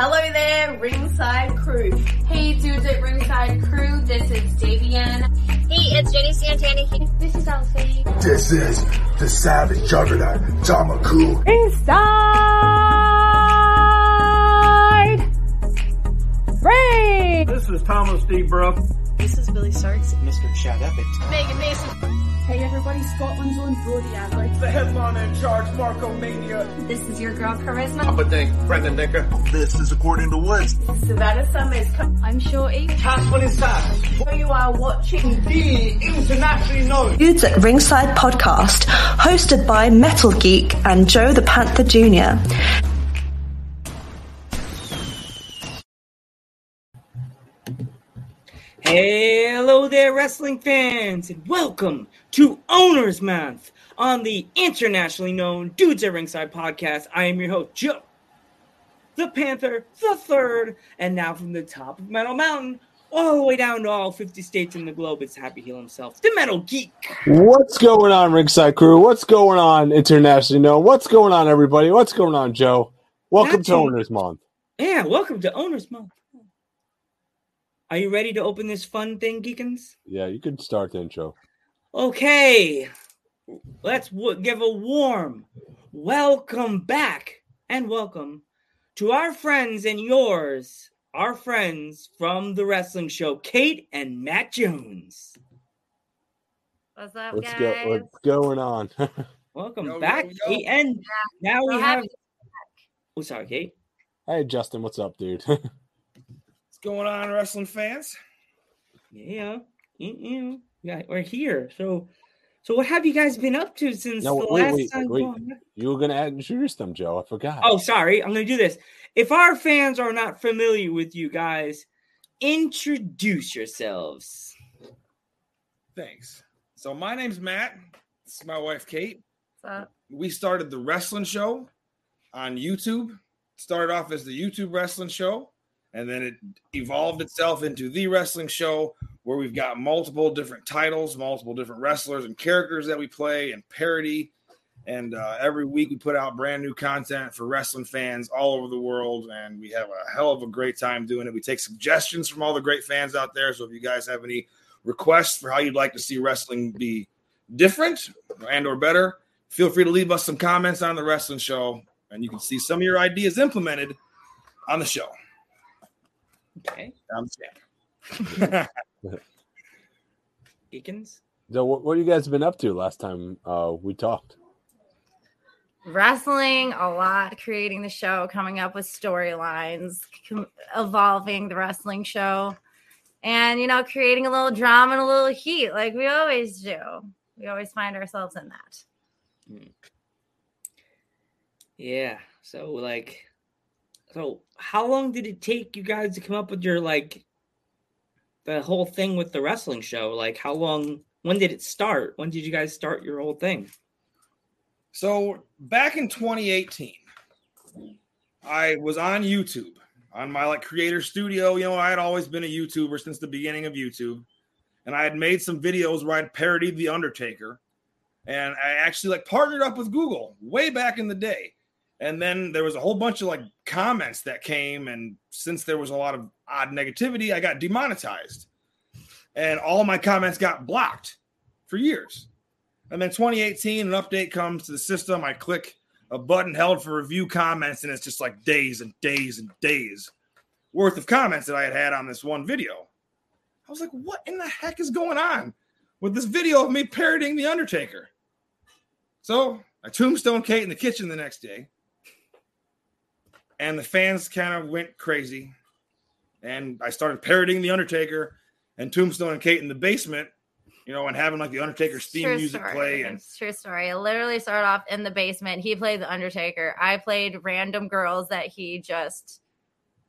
Hello there, ringside crew. Hey dudes at ringside crew, this is Davian. Hey, it's Jenny Santana. This is Alfie. This is the savage juggernaut, Damaku. Inside Ring! This is Thomas D. Bruff. This is Billy Starks. Mr. Chad Epic. Megan Mason. Hey everybody, Scotland's own Brody Adler. The headliner in charge, Marco Mania. This is your girl Charisma. I'm a Dink, Brendan Dicker. This is According to Woods. Savannah Summers. I'm Shorty. Tasman inside. You are watching The internationally known. Dudes at Ringside podcast, hosted by Metal Geek and Joe the Panther Jr. Hello there, wrestling fans, and welcome to Owners Month on the internationally known Dudes at Ringside podcast. I am your host, Joe, the Panther, the third, and now from the top of Metal Mountain, all the way down to all 50 states in the globe, it's Happy Heel himself, the Metal Geek. What's going on, Ringside Crew? What's going on, internationally known? What's going on, everybody? What's going on, Joe? Welcome That's to it. Owners Month. Yeah, welcome to Owners Month. Are you ready to open this fun thing, Geekins? Yeah, you can start the intro. Okay, let's w- give a warm welcome back and welcome to our friends and yours, our friends from the wrestling show, Kate and Matt Jones. What's up, What's guys? go What's going on? Welcome Yo, yo, back, yo. Kate. And now we So have. happy- Oh, sorry, Kate. hey, Justin, what's up, dude? What's going on, wrestling fans? Yeah, you, you, yeah, we're here. So, so what have you guys been up to since No, the wait, last wait, time? wait. You were gonna introduce them, Joe. I forgot. Oh, sorry. I'm going to do this. If our fans are not familiar with you guys, introduce yourselves. Thanks. So my name's Matt. This is my wife Kate. What's up? We started the wrestling show on YouTube. Started off as the YouTube wrestling show, and then it evolved itself into the wrestling show, where we've got multiple different titles, multiple different wrestlers and characters that we play, and parody. And uh, every week we put out brand new content for wrestling fans all over the world, and we have a hell of a great time doing it. We take suggestions from all the great fans out there. So if you guys have any requests for how you'd like to see wrestling be different and or better, feel free to leave us some comments on the wrestling show, and you can see some of your ideas implemented on the show. Okay. Down the stamp. Deacons? So, what, what you guys been up to last time uh, we talked? Wrestling a lot, creating the show, coming up with storylines, com- evolving the wrestling show, and you know, creating a little drama and a little heat like we always do. We always find ourselves in that. Yeah. So, like, so how long did it take you guys to come up with your, like, the whole thing with the wrestling show? Like, how long, when did it start? When did you guys start your whole thing? So back in 2018, I was on YouTube on my like creator studio. You know, I had always been a YouTuber since the beginning of YouTube, and I had made some videos where I'd parodied The Undertaker, and I actually like partnered up with Google way back in the day. And then there was a whole bunch of like comments that came, and since there was a lot of odd negativity, I got demonetized, and all my comments got blocked for years. And then 2018, an update comes to the system. I click a button held for review comments, and it's just like days and days and days worth of comments that I had had on this one video. I was like, what in the heck is going on with this video of me parodying The Undertaker? So I tombstone Kate in the kitchen the next day, and the fans kind of went crazy. And I started parodying The Undertaker and Tombstone and Kate in the basement you know, and having like the Undertaker's theme True music story. play and It's true story. I literally started off in the basement. He played the Undertaker. I played random girls that he just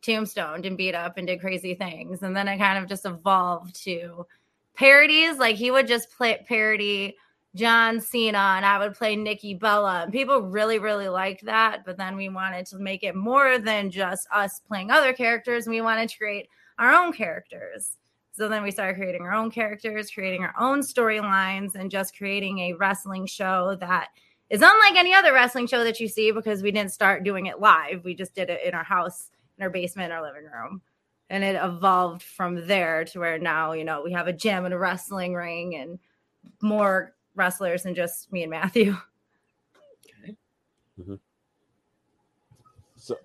tombstoned and beat up and did crazy things. And then it kind of just evolved to parodies. Like he would just play parody John Cena and I would play Nikki Bella. And people really, really liked that. But then we wanted to make it more than just us playing other characters. We wanted to create our own characters. So then we started creating our own characters, creating our own storylines, and just creating a wrestling show that is unlike any other wrestling show that you see because we didn't start doing it live. We just did it in our house in our basement, in our living room. And it evolved from there to where now, you know, we have a gym and a wrestling ring and more wrestlers and just me and Matthew. Okay. So,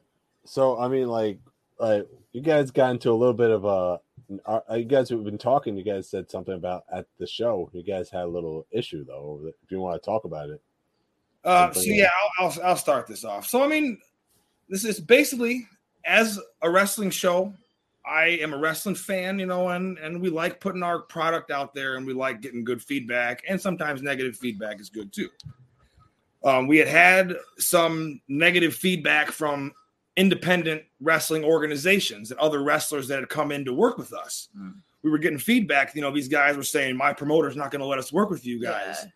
so I mean, like, like you guys got into a little bit of a. Uh, you guys have been talking. You guys said something about at the show. You guys had a little issue though. If you want to talk about it. Uh, so yeah, I'll, I'll I'll start this off. So I mean, this is basically as a wrestling show. I am a wrestling fan, you know, and and we like putting our product out there, and we like getting good feedback, and sometimes negative feedback is good too. Um, we had had some negative feedback from independent wrestling organizations and other wrestlers that had come in to work with us. Mm. We were getting feedback. You know, these guys were saying, "My promoter's not going to let us work with you guys." Yeah.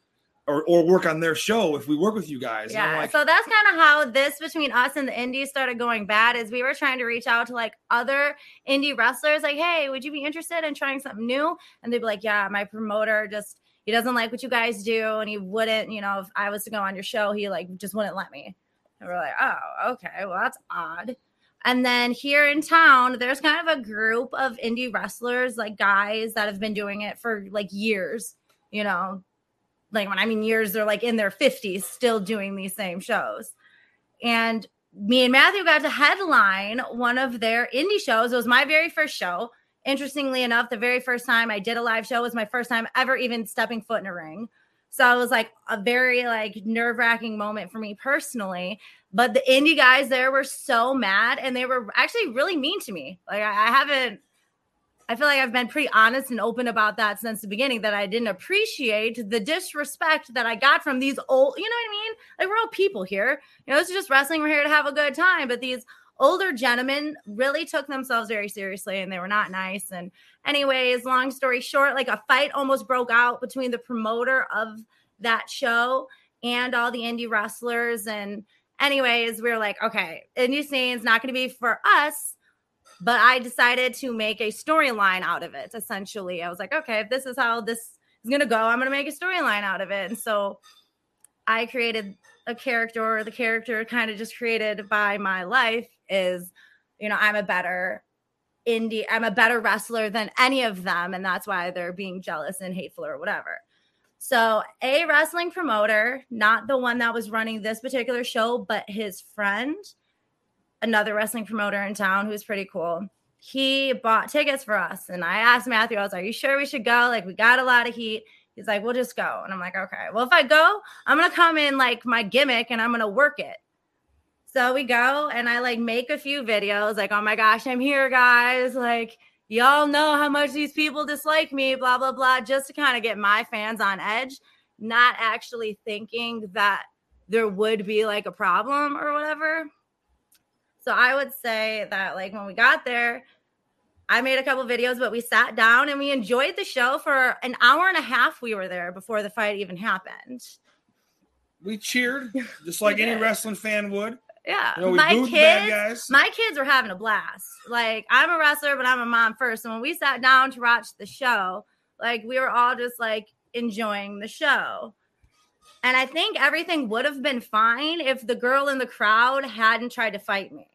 Or, or work on their show if we work with you guys. Yeah. like, so that's kind of how this between us and the indies started going bad is we were trying to reach out to like other indie wrestlers, like, hey, would you be interested in trying something new? And they'd be like, Yeah, my promoter just he doesn't like what you guys do, and he wouldn't, you know, if I was to go on your show, he like just wouldn't let me. And we're like, Oh, okay, well, that's odd. And then here in town, there's kind of a group of indie wrestlers, like guys that have been doing it for like years, you know, like when I mean years, they're like in their 50s still doing these same shows. And me and Matthew got to headline one of their indie shows. It was my very first show. Interestingly enough, the very first time I did a live show was my first time ever even stepping foot in a ring. So it was like a very like nerve-wracking moment for me personally. But the indie guys there were so mad and they were actually really mean to me. Like I, I haven't I feel like I've been pretty honest and open about that since the beginning that I didn't appreciate the disrespect that I got from these old, you know what I mean? Like we're all people here. You know, this is just wrestling. We're here to have a good time. But these older gentlemen really took themselves very seriously and they were not nice. And anyways, long story short, like a fight almost broke out between the promoter of that show and all the indie wrestlers. And anyways, we were like, okay, indie scene's not going to be for us but I decided to make a storyline out of it. Essentially, I was like, okay, if this is how this is to go, I'm to make a storyline out of it. And so I created a character, or the character kind of just created by my life is, you know, I'm a better indie, I'm a better wrestler than any of them. And that's why they're being jealous and hateful or whatever. So, a wrestling promoter, not the one that was running this particular show, but his friend another wrestling promoter in town who was pretty cool. He bought tickets for us. And I asked Matthew, I was Are you sure we should go? Like, we got a lot of heat. He's like, We'll just go. And I'm like, Okay. Well, if I go, I'm going to come in like my gimmick and I'm going to work it. So we go and I like make a few videos like, Oh my gosh, I'm here, guys. Like, y'all know how much these people dislike me, blah, blah, blah, just to kind of get my fans on edge, not actually thinking that there would be like a problem or whatever. So I would say that like when we got there, I made a couple videos, but we sat down and we enjoyed the show for an hour and a half. We were there before the fight even happened. We cheered just like any wrestling fan would. Yeah, You know, my booed the bad kids, my kids were having a blast. Like I'm a wrestler, but I'm a mom first. And when we sat down to watch the show, like we were all just like enjoying the show. And I think everything would have been fine if the girl in the crowd hadn't tried to fight me.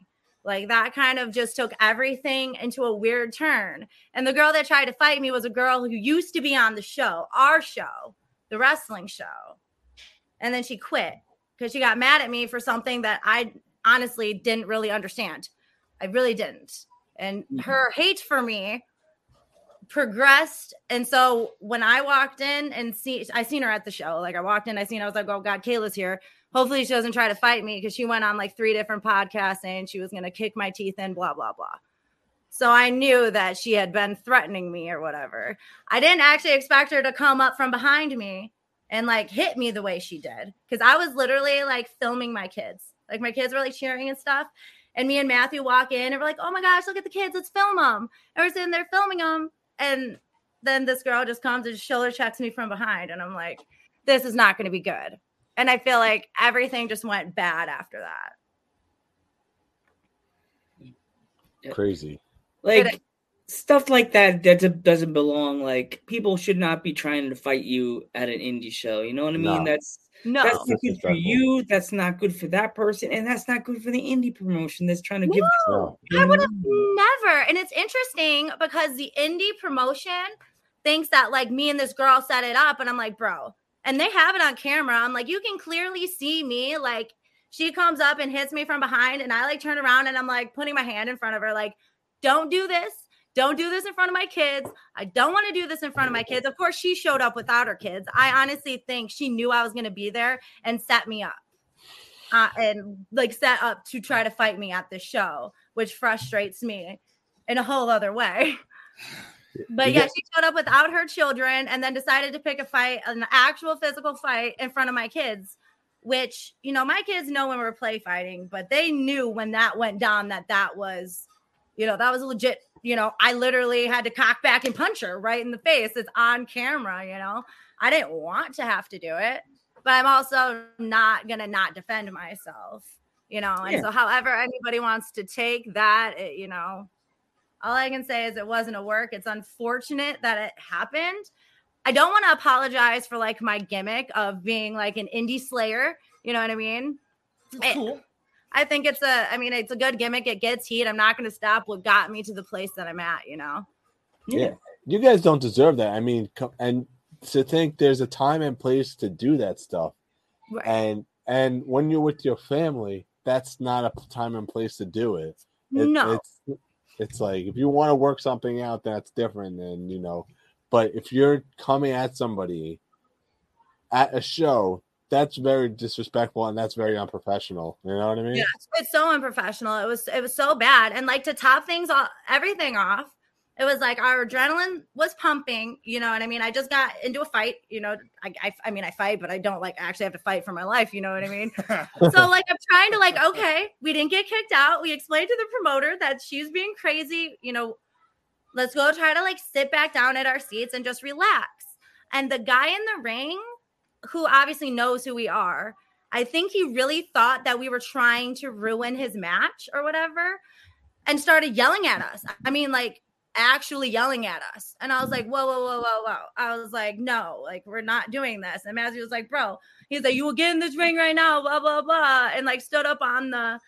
Like that kind of just took everything into a weird turn. And the girl that tried to fight me was a girl who used to be on the show, our show, the wrestling show. And then she quit because she got mad at me for something that I honestly didn't really understand. I really didn't. And mm-hmm. her hate for me progressed. And so when I walked in and see, I seen her at the show. Like I walked in, I seen, I was like, oh God, Kayla's here. Hopefully she doesn't try to fight me because she went on like three different podcasts saying she was going to kick my teeth in, blah, blah, blah. So I knew that she had been threatening me or whatever. I didn't actually expect her to come up from behind me and like hit me the way she did because I was literally like filming my kids. Like my kids were like cheering and stuff. And me and Matthew walk in and we're like, oh my gosh, look at the kids, let's film them. And we're sitting there filming them. And then this girl just comes and shoulder checks me from behind. And I'm like, this is not going to be good. And I feel like everything just went bad after that. Crazy. Like stuff like that that doesn't belong. Like people should not be trying to fight you at an indie show. You know what I mean? No. That's No. That's not good for you. That's not good for that person, and that's not good for the indie promotion that's trying to give. No. I would have mm. never. And it's interesting because the indie promotion thinks that like me and this girl set it up, and I'm like, bro, and they have it on camera. I'm like, you can clearly see me. Like, she comes up and hits me from behind, and I like turn around and I'm like putting my hand in front of her, like, don't do this. Don't do this in front of my kids. I don't want to do this in front of my kids. Of course, she showed up without her kids. I honestly think she knew I was going to be there and set me up. Uh, and like set up to try to fight me at the show, which frustrates me in a whole other way. But yeah, she showed up without her children and then decided to pick a fight, an actual physical fight in front of my kids, which, you know, my kids know when we're play fighting, but they knew when that went down that that was, you know, that was legit. You know, I literally had to cock back and punch her right in the face. It's on camera, you know. I didn't want to have to do it, but I'm also not going to not defend myself, you know. And Yeah. so, however, anybody wants to take that, it, you know, all I can say is it wasn't a work. It's unfortunate that it happened. I don't want to apologize for like my gimmick of being like an indie slayer. You know what I mean? Cool. I think it's a, I mean, it's a good gimmick. It gets heat. I'm not going to stop what got me to the place that I'm at, you know? Yeah. You guys don't deserve that. I mean, and to think there's a time and place to do that stuff, Right. and and when you're with your family, that's not a time and place to do it. It- no. it's it's like if you want to work something out, that's different than you know. But if you're coming at somebody at a show, that's very disrespectful and that's very unprofessional. You know what I mean? Yeah, it's so unprofessional. It was it was so bad. And like to top things all everything off, it was like our adrenaline was pumping. You know what I mean? I just got into a fight. You know, I I, I mean I fight, but I don't like actually have to fight for my life. You know what I mean? so like I'm trying to like okay, we didn't get kicked out. We explained to the promoter that she's being crazy. You know, let's go try to like sit back down at our seats and just relax. And the guy in the ring, who obviously knows who we are, I think he really thought that we were trying to ruin his match or whatever and started yelling at us. I mean, like actually yelling at us. And I was like, whoa, whoa, whoa, whoa, whoa. I was like, no, like we're not doing this. And Matthew was like, bro, he's like, you will get in this ring right now, blah, blah, blah. And like stood up on the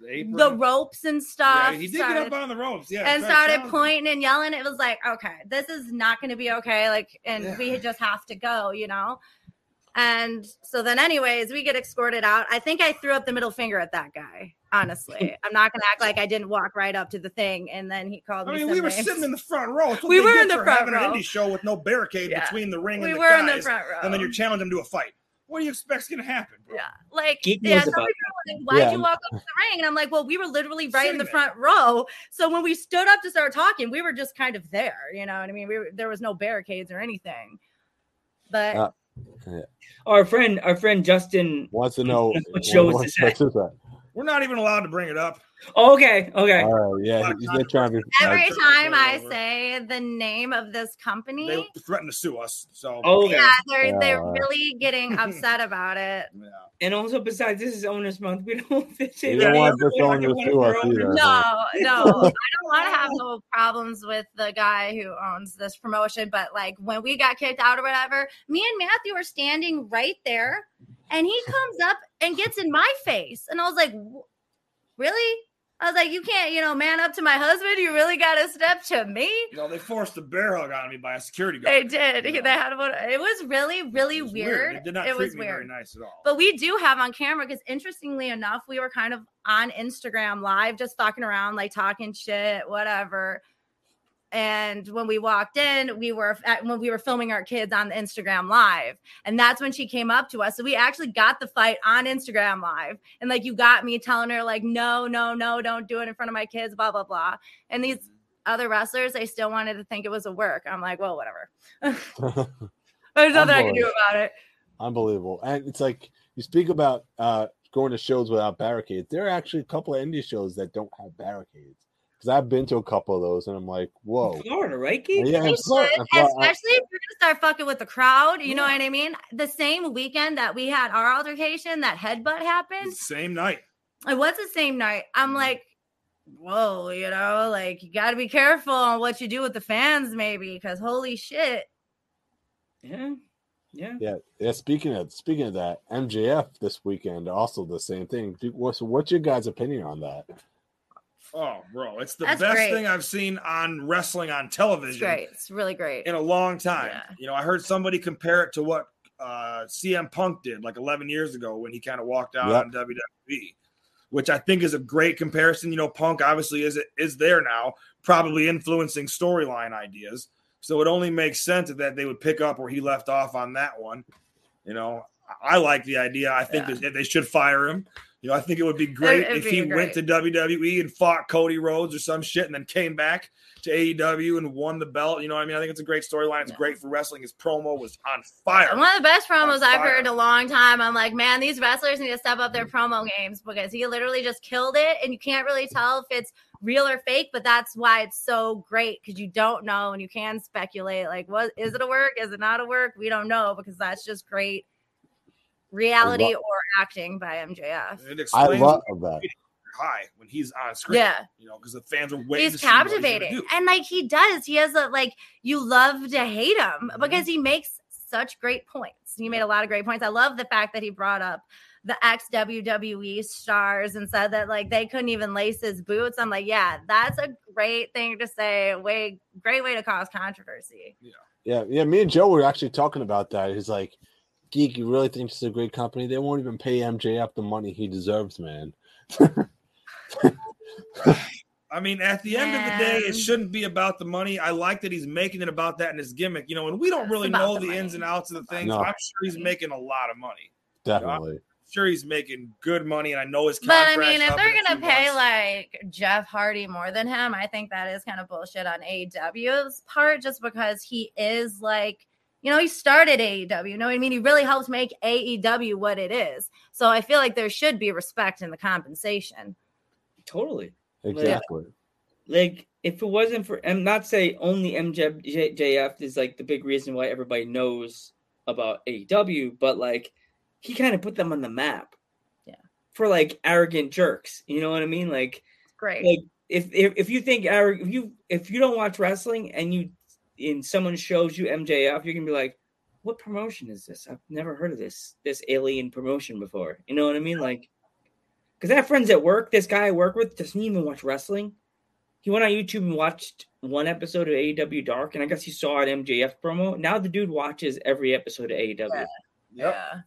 The the ropes and stuff. Yeah, he did started- get up on the ropes. Yeah, and started pointing and yelling. It was like, okay, this is not going to be okay. Like, and Yeah. we just have to go, you know? And so then, anyways, we get escorted out. I think I threw up the middle finger at that guy. Honestly, I'm not going to act like I didn't walk right up to the thing and then he called I me. mean, some we were names. sitting in the front row. We were in the front having row. an indie show with no barricade Yeah. between the ring and We the were guys, in the front row. and then you're challenging them to a fight. What do you expect's going to happen? Bro? Yeah, like Geek yeah, some people were like, "Why'd Yeah. you walk up to the ring?" And I'm like, "Well, we were literally right in the Sitting there. front row. So when we stood up to start talking, we were just kind of there. You know what I mean? We were, there was no barricades or anything. But Uh, Our friend, our friend Justin. Wants to know What show is what's- this at? what's this at? We're not even allowed to bring it up. Oh, okay, okay. All right, yeah, he's they're trying to be. every time I say the name of this company, They threatened to sue us. So Oh, okay. yeah, they're they're really getting upset about it. yeah. And also, besides, this is Owner's Month. We don't fit in. don't want this yeah, to yeah, sue us either. No, no, I don't want to have no problems with the guy who owns this promotion. But like when we got kicked out or whatever, me and Matthew are standing right there, and he comes up and gets in my face, and I was like, "Really?" I was like, "You can't, you know, man up to my husband. You really got to step to me." You know, they forced a bear hug on me by a security guard. They did. Yeah. They had one. It was really, really It was weird. It did not it was weird. very nice at all. But we do have on camera because interestingly enough, we were kind of on Instagram live, just fucking around, like talking shit, whatever. And when we walked in, we were at, when we were filming our kids on the Instagram live, and that's when she came up to us. So we actually got the fight on Instagram live, and like you got me telling her like, no, no, no, don't do it in front of my kids, blah blah blah. And these other wrestlers, they still wanted to think it was a work. I'm like, well, whatever. There's nothing I can do about it. Unbelievable. And it's like you speak about uh going to shows without barricades. There are actually a couple of indie shows that don't have barricades. Because I've been to a couple of those and I'm like, whoa. Florida, right, Keith? Yeah, in Florida- should, in Florida- especially if you're gonna start fucking with the crowd. You know what I mean? The same weekend that we had our altercation, that headbutt happened. Same night. It was the same night. I'm Mm-hmm. like, whoa, you know, like you got to be careful on what you do with the fans, maybe, because holy shit. Yeah. Yeah. Yeah, yeah. Speaking of speaking of that, MJF this weekend also the same thing. Do- What's what's your guys' opinion on that? Oh, bro, it's the That's best great. thing I've seen on wrestling on It's television great. It's really great. in a long time. Yeah. You know, I heard somebody compare it to what uh, CM Punk did like 11 years ago when he kind of walked out Yep. on WWE, which I think is a great comparison. You know, Punk obviously is is there now, probably influencing storyline ideas. So it only makes sense that they would pick up where he left off on that one. You know, I I like the idea. I think Yeah. that they should fire him. You know, I think it would be great if be he great. went to WWE and fought Cody Rhodes or some shit and then came back to AEW and won the belt. You know what I mean? I think it's a great storyline. It's Yeah. great for wrestling. His promo was on fire. One of the best promos I've heard in a long time. I'm like, man, these wrestlers need to step up their promo games because he literally just killed it, and you can't really tell if it's real or fake. But that's why it's so great because you don't know and you can speculate. Like, what is it a work? Is it not a work? We don't know because that's just great reality lo- or acting by MJF. It I love that. high when he's on screen. Yeah. You know, because the fans are waiting. to He's see what gonna captivating. do. And like he does, he has a like you love to hate him Mhm. because he makes such great points. He made a lot of great points. I love the fact that he brought up the ex WWE stars and said that like they couldn't even lace his boots. I'm like, yeah, that's a great thing to say. Way great way to cause controversy. Yeah. Yeah, yeah. Me and Joe were actually talking about that. He's like, "Geek, you really think this is a great company? They won't even pay MJF the money he deserves, man." I mean, at the end of the day, it shouldn't be about the money. I like that he's making it about that in his gimmick. You know, and we don't really know the the, ins and outs of the things. No. I'm sure he's making a lot of money. Definitely. sure he's making good money, and I know his. But I mean, if they're gonna pay months. like Jeff Hardy more than him, I think that is kind of bullshit on AEW's part, just because he is like, you know, he started AEW. You know what I mean? He really helped make AEW what it is. So I feel like there should be respect in the compensation. Totally. Exactly. Like if it wasn't for I'm not say only MJF is like the big reason why everybody knows about AEW, but like he kind of put them on the map. Yeah. For like arrogant jerks. You know what I mean? Like Great. like if if, if you think arrog- if you if you don't watch wrestling and you and someone shows you MJF, you're gonna be like, what promotion is this? I've never heard of this this alien promotion before. You know what I mean? Like, because I have friends at work. This guy I work with doesn't even watch wrestling. He went on YouTube and watched one episode of AEW Dark, and I guess he saw an MJF promo. Now the dude watches every episode of AEW, Yep. Yeah.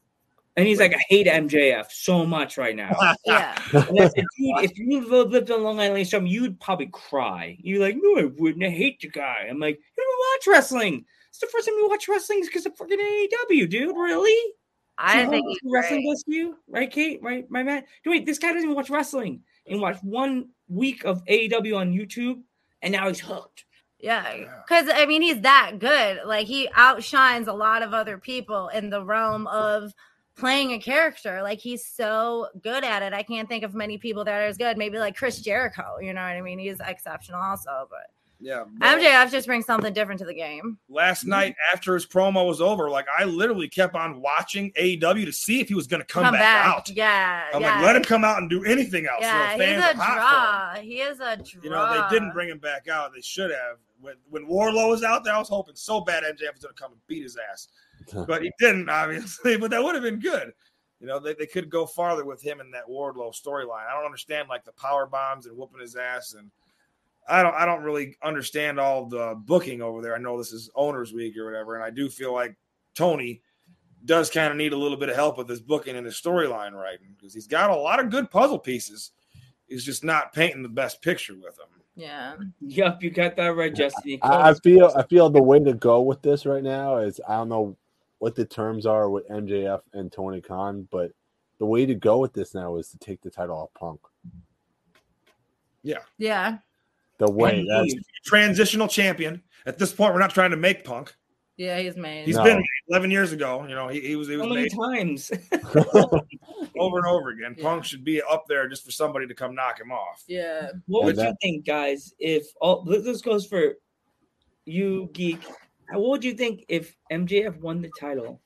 And he's like, "I hate MJF so much right now." Yeah. Said, dude, if you lived on Long Island Extreme, you'd probably cry. You're like, no, I wouldn't. I hate the guy. I'm like, you don't watch wrestling. It's the first time you watch wrestling is because of fucking AEW, dude. Really? I So think he's wrestling great. does to you, right, Kate? Right, my man. Do wait, this guy doesn't even watch wrestling and watch one week of AEW on YouTube, and now he's hooked. Yeah, because I mean, he's that good. Like he outshines a lot of other people in the realm of playing a character. Like he's so good at it. I can't think of many people that are as good. Maybe like Chris Jericho. You know what I mean? He's exceptional also. But yeah, bro. MJF just brings something different to the game. last mm-hmm. night after his promo was over, like I literally kept on watching AEW to see if he was going to come, back, out. Yeah, I'm yeah. like, let him come out and do anything else. Yeah, so he's a are hot for him. draw. He is a draw. You know, they didn't bring him back out. They should have. When when Wardlow was out there, I was hoping so bad MJF was going to come and beat his ass, but he didn't, obviously. But that would have been good. You know, they, they could go farther with him in that Wardlow storyline. I don't understand like the power bombs and whooping his ass, and I don't I don't really understand all the booking over there. I know this is owners week or whatever, and I do feel like Tony does kind of need a little bit of help with his booking and his storyline writing because he's got a lot of good puzzle pieces. He's just not painting the best picture with them. Yeah. Yep, you got that right, Justin. I, I feel I feel the way to go with this right now is I don't know what the terms are with MJF and Tony Khan, but the way to go with this now is to take the title off Punk. Yeah. Yeah. The way And that's leave. Transitional champion. At this point, we're not trying to make Punk. Yeah, he's made. He's No. been 11 years ago. You know, he, he was, he How was many made times? over and over again. Yeah. Punk should be up there just for somebody to come knock him off. yeah. What And would you think, guys, if all this goes for you, geek? What would you think if MJF won the title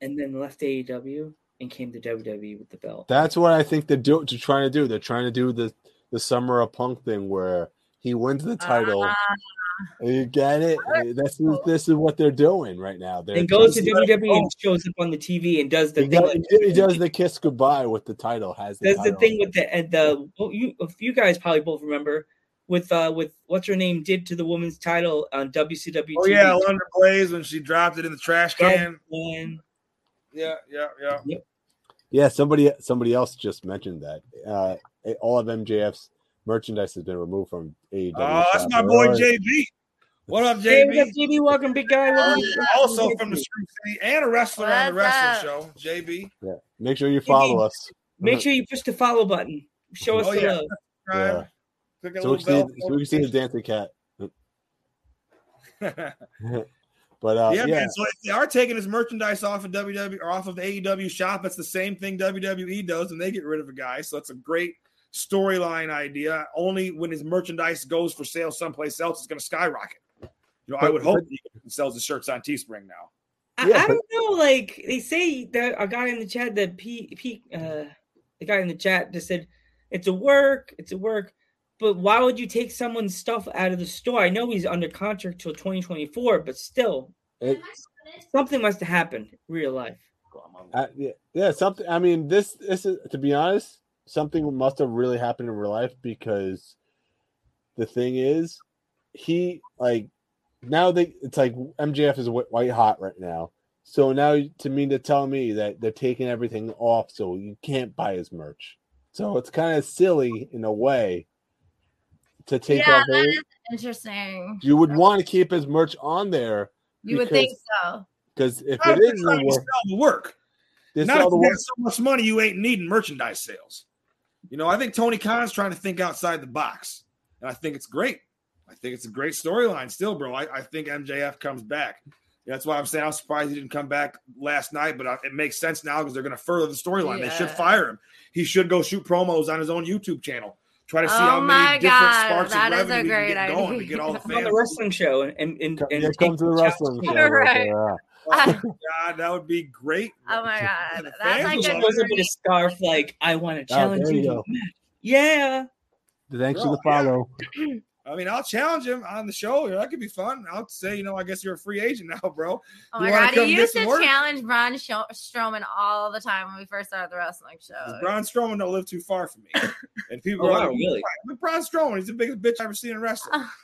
and then left AEW and came to WWE with the belt? that's what I think they're, do, they're trying to do. They're trying to do the the summer of Punk thing where he wins the title, Ah, You get it? This is this is what they're doing right now. They're And goes to just- WWE and shows up on the TV and does the He thing. does, like- he does the kiss goodbye with the title. Has the There's the thing with the and the well, you you guys probably both remember with uh with what's her name did to the woman's title on WCW. Oh yeah, Alundra Blayze when she dropped it in the trash can. And Yeah, yeah, yeah. Yeah, somebody somebody else just mentioned that. Uh, all of MJF's merchandise has been removed from AEW. Oh, that's shop. my boy Right. JB. What up, Hey, JB? what JB? Welcome, big guy. Welcome. also from the Street City and a wrestler on the wrestling up? show. JB. Yeah. Make sure you follow us. Make sure you push the follow button. Show us Oh, the yeah. love. Subscribe. Click So we, little can see, so we can see the dancing cat. but uh, yeah, yeah, man. So if they are taking his merchandise off of WWE or off of the AEW shop, that's the same thing WWE does, and they get rid of a guy. So it's a great storyline idea. Only when his merchandise goes for sale someplace else, it's going to skyrocket. You know, I would hope but- he sells the shirts on Teespring now. I, Yeah, I don't know. Like they say that a guy in the chat that P P uh the guy in the chat just said it's a work, it's a work. But why would you take someone's stuff out of the store? I know he's under contract till 2024, but still, it, something must have happened in real life. uh, yeah, yeah, something. I mean, this this is to be honest, something must have really happened in real life because the thing is, he like now they it's like MJF is white hot right now. So now to mean to tell me that they're taking everything off, so you can't buy his merch. So it's kind of silly in a way to take yeah, off. that every- interesting. you would want to keep his merch on there You would think so. because if Not it if is you're trying the work, sell the work. this Not if the you work. got so much money you ain't needing merchandise sales. You know, I think Tony Khan's trying to think outside the box, and I think it's great. I think it's a great storyline still, bro. I, I think MJF comes back. That's why I'm saying I'm surprised he didn't come back last night, but uh, it makes sense now because they're going to further the storyline. They should fire him. He should go shoot promos on his own YouTube channel. Try to see Oh how my many different God, sparks that of a revenue he can great get going to get all the Come on the wrestling show and and, and, Come, and yeah, come to the wrestling show. Right. Right there. Oh, God, that would be great. Oh my god, The that's fans like will She a love goes up great- a scarf like I want to Oh, challenge there you. you to go. a match." Yeah. Thanks Bro, for the follow. I mean, I'll challenge him on the show. That could be fun. I'll say, you know, I guess you're a free agent now, bro. Oh You my wanna god, come he used to work? challenge Braun Sho- Strowman all the time when we first started the wrestling show. Braun Strowman don't live too far from me, and people Oh, are wow, like, really? But Braun Strowman, he's the biggest bitch I've ever seen in wrestling.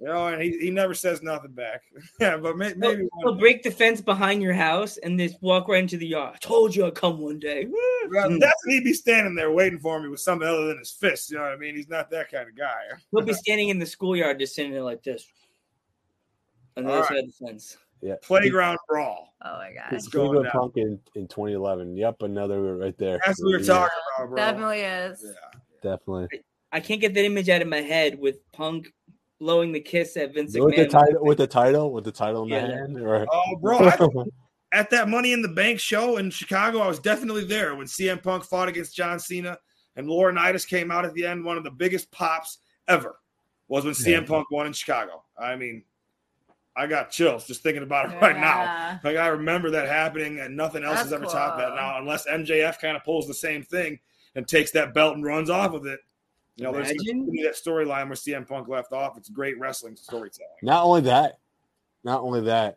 you know, and he, he never says nothing back. yeah, but may, maybe He'll one day. break the fence behind your house and just walk right into the yard. I told you I'd come one day. Well, Mm. that's when he'd be standing there waiting for me with something other than his fist. You know what I mean? He's not that kind of guy. He'll be standing in the schoolyard just sitting there like this. On the All other right. side of the fence. Yeah. Playground brawl. Oh my god, It's It's going going down. Punk in, in 2011. Yep, another right there. That's what we were Yeah, talking about, bro. definitely is. Yeah. Definitely. I can't get that image out of my head with Punk blowing the kiss at Vince With the title, with the title, with the title in Yeah. the hand, or Oh, bro, I, at that Money in the Bank show in Chicago, I was definitely there when CM Punk fought against John Cena and Laurinaitis came out at the end. One of the biggest pops ever was when CM Yeah. Punk won in Chicago. I mean, I got chills just thinking about it right now. Like I remember that happening, and nothing else That's has ever topped that now, unless MJF kind of pulls the same thing and takes that belt and runs off of it. You know, there's Imagine. continue that storyline where CM Punk left off. It's great wrestling storytelling. not only that, not only that,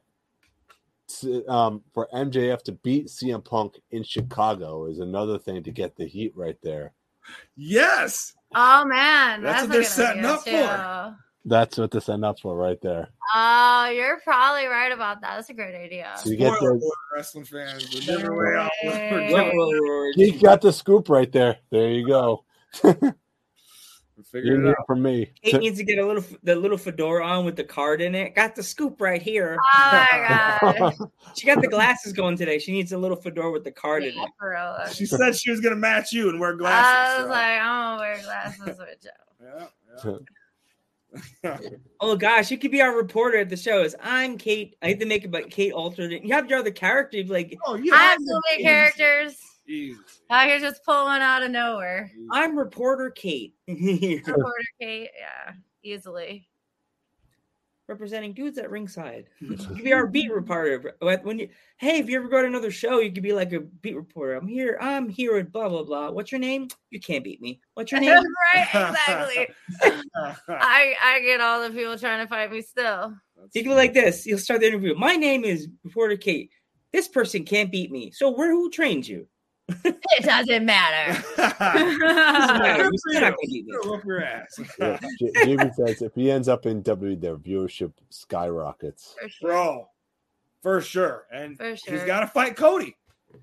um, for MJF to beat CM Punk in Chicago is another thing to get the heat right there. Yes. Oh man, That's that's, what a they're setting up too. That's what to send up for right there. Oh, you're probably right about that. That's a great idea. So you get Spoiler the alert, wrestling fans. We're giving away all- we're Hey. he got the scoop right there. There you go. we're it out. from me. Kate needs to get a little the little fedora on with the card in it. Got the scoop right here. Oh my god. She got the glasses going today. She needs a little fedora with the card in it. for real. She said she was going to match you and wear glasses. I glasses. was so- like, I'm gonna wear glasses with Joe. yeah, yeah. Oh gosh, you could be our reporter at the shows. I'm Kate. I had to make it, but Kate altered it. You have your other character. you'd be Like oh, yeah. I have so many characters. Easy. I could just pulling out of nowhere. I'm reporter Kate. Reporter Kate, yeah, easily. representing dudes at ringside. you could be our beat reporter. When you, hey, if you ever go to another show, you could be like a beat reporter. I'm here. I'm here at blah blah blah. What's your name? You can't beat me. What's your name? right, exactly. I I get all the people trying to fight me still. You can be like this. You'll start the interview. My name is reporter Kate. This person can't beat me. So where who trained you? It doesn't matter. Doesn't matter. Good You're for still not you. gonna beat me. Whoop your ass. Yeah, J- Jamie says if he ends up in W, their viewership skyrockets. For sure. Bro, for sure. And For he's sure. got to fight Cody.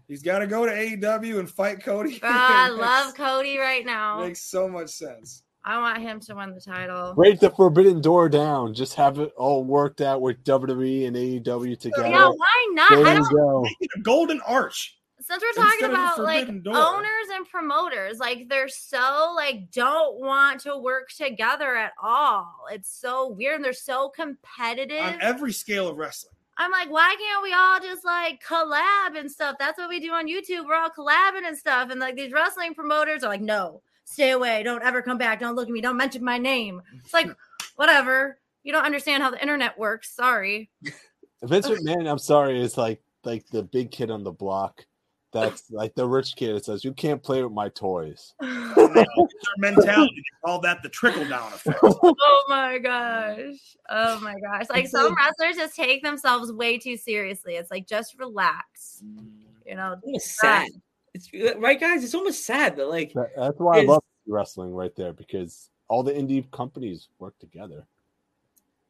He's got to go to AEW and fight Cody. Bro, I Makes- love Cody right now. Makes so much sense. I want him to win the title. Break the forbidden door down. Just have it all worked out with WWE and AEW together. Yeah, why not? There I don't go. Make it a golden arch. Since we're talking Instead about like door. owners and promoters, like they're so like don't want to work together at all. It's so weird. And they're so competitive. On every scale of wrestling. I'm like, why can't we all just like collab and stuff? That's what we do on YouTube. We're all collabing and stuff. And like these wrestling promoters are like, no, stay away. Don't ever come back. Don't look at me. Don't mention my name. It's like, whatever. You don't understand how the internet works. Sorry. Vince McMahon, I'm sorry, is like like the big kid on the block. That's like the rich kid that says, You can't play with my toys. It's our mentality. They call that the trickle down effect. oh my gosh. Oh my gosh. Like some wrestlers just take themselves way too seriously. It's like just relax. Mm. You know, Almost sad. It's right, guys. It's almost sad that like That's why I love wrestling right there because all the indie companies work together.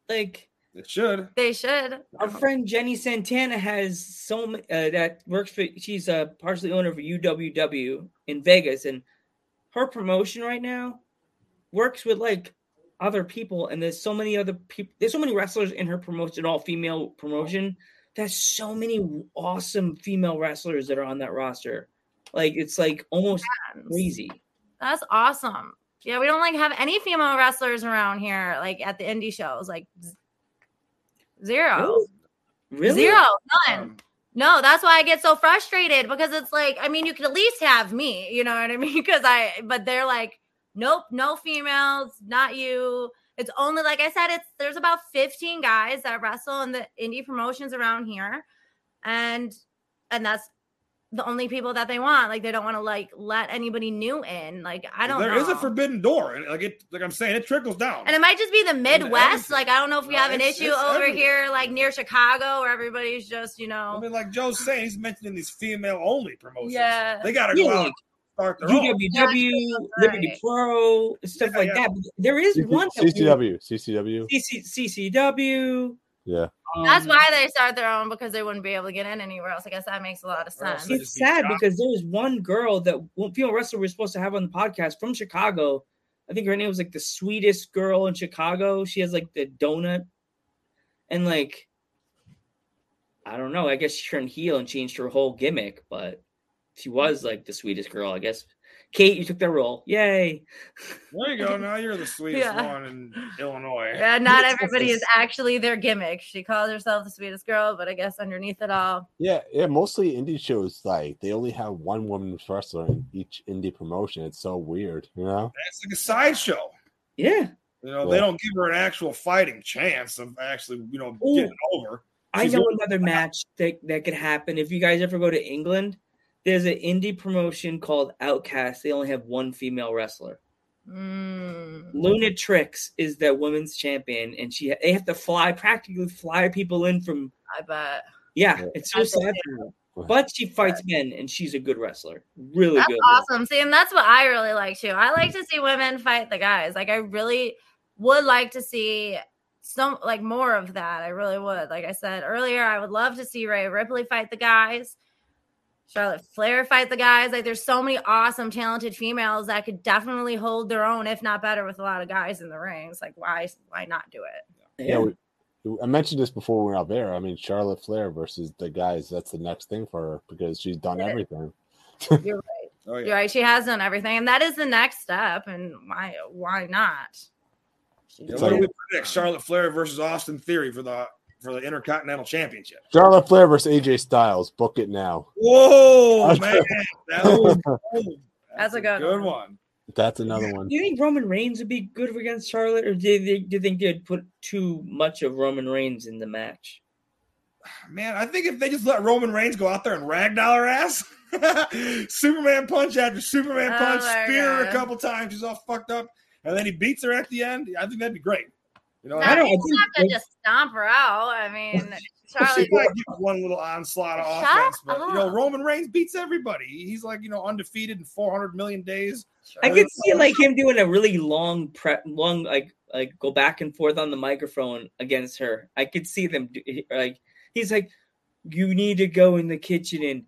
like It should. they should. our friend Jenny Santana has so uh, that works for. She's a partially owner for UWW in Vegas, and her promotion right now works with like other people. And there's so many other people. There's so many wrestlers in her promotion, all female promotion. There's so many awesome female wrestlers that are on that roster. Like it's like almost crazy. That's awesome. Yeah, we don't like have any female wrestlers around here, like at the indie shows. Like z- zero. Really? Zero. None. Um, No, that's why I get so frustrated because it's like, I mean, you could at least have me, you know what I mean? Because I, but they're like, nope, no females, not you. It's only, like I said, it's there's about 15 guys that wrestle in the indie promotions around here. And, and that's the only people that they want. Like, they don't want to like let anybody new in. Like, I don't There know. is a forbidden door. And like it like I'm saying, it trickles down. And it might just be the Midwest. everything. Like, I don't know if we No, have an issue over everywhere. here, like near Chicago, where everybody's just, you know. I mean, like Joe's saying, he's mentioning these female only promotions. Yeah. They gotta Yeah, go out like and start. UWW, Liberty Right. Pro, stuff Yeah, like yeah. that. But there is CC one that we- CCW. CCW. CC, CCW. Yeah. That's um, why they start their own because they wouldn't be able to get in anywhere else. I guess that makes a lot of sense. It's sad because there was one girl that one female wrestler we are supposed to have on the podcast from Chicago. I think her name was like the sweetest girl in Chicago. She has like the donut, and like I don't know. I guess she turned heel and changed her whole gimmick, but she was like the sweetest girl. I guess Kate, you took that role. Yay! There you go. Now you're the sweetest Yeah. one in Illinois. Yeah, not everybody is actually their gimmick. She calls herself the sweetest girl, but I guess underneath it all, Yeah, yeah. Mostly indie shows, like they only have one woman wrestler in each indie promotion. It's so weird, you know. It's like a sideshow. Yeah, You know, Yeah. they don't give her an actual fighting chance of actually, you know, Ooh. getting over. I know another match that that could happen if you guys ever go to England. There's an indie promotion called Outcast. They only have one female wrestler. mm, Luna Tricks is their women's champion, and she they have to fly practically fly people in from. I bet Yeah, Yeah. it's so sad. But she fights men, and she's a good wrestler. Really that's good. awesome. See, and that's what I really like too. I like to see women fight the guys. Like I really would like to see some like more of that. I really would. Like I said earlier, I would love to see Rhea Ripley fight the guys. Charlotte Flair fight the guys. Like there's so many awesome, talented females that could definitely hold their own, if not better, with a lot of guys in the rings. Like why why not do it? Yeah, we, I mentioned this before we were out there. I mean, Charlotte Flair versus the guys. That's the next thing for her because she's done everything. You're right. Oh yeah. You're right. She has done everything, and that is the next step. And why why not? She Yeah, It's what do we predict? Charlotte Flair versus Austin Theory for the for the Intercontinental Championship. Charlotte Flair versus AJ Styles. Book it now. Whoa, man, that was, oh, That's a good good one. one. That's another one. Do you think Roman Reigns would be good against Charlotte, or do you, think- do you think they'd put too much of Roman Reigns in the match? Man, I think if they just let Roman Reigns go out there and ragdoll her ass, Superman punch after Superman Oh punch, my spear her a couple times, she's all fucked up, and then he beats her at the end. I think that'd be great. You know, No, I don't- you I don't think have to just stomp her out. I mean, she Charlotte. might give one little onslaught of Shut offense, but you know. Roman Reigns beats everybody. He's like you know undefeated in 400 million days. I could see like him doing a really long prep, long like like go back and forth on the microphone against her. I could see them do, like he's like, "You need to go in the kitchen and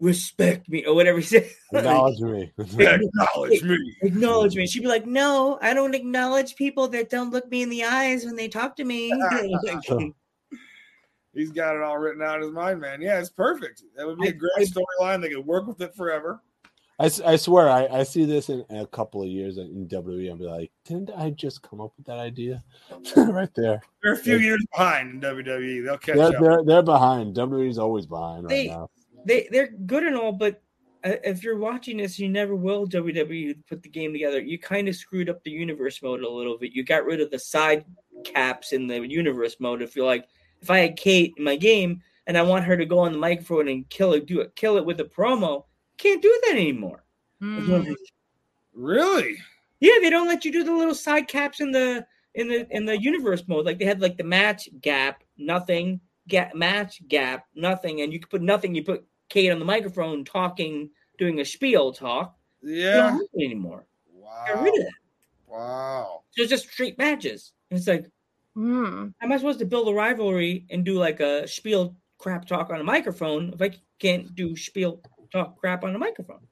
respect me," or whatever he said. Acknowledge me. Acknowledge me. acknowledge me. She'd be like, "No, I don't acknowledge people that don't look me in the eyes when they talk to me." He's got it all written out in his mind, man. Yeah, it's perfect. That would be a great storyline. They could work with it forever. I swear, I, I see this in, in a couple of years in WWE. I'll be like, didn't I just come up with that idea? right there. They're a few years behind in WWE. They'll catch They're, up. they're, they're behind. WWE's always behind right They- now. They they're good and all, but uh, if you're watching this, you never will WWE put the game together. You kind of screwed up the universe mode a little bit. You got rid of the side caps in the universe mode. If you're like, if I had Kate in my game and I want her to go on the microphone and kill it, do it, kill it with a promo, can't do that anymore. Hmm. Really? Yeah, they don't let you do the little side caps in the in the in the universe mode. Like they had like the match gap, nothing, gap match gap, nothing, and you could put nothing. You put Kate on the microphone talking, doing a spiel talk. They don't Yeah. anymore. Wow. Got rid of that. Wow. So it's just straight matches. And it's like, Hmm. how am I supposed to build a rivalry and do like a spiel crap talk on a microphone if I can't do spiel talk crap on a microphone?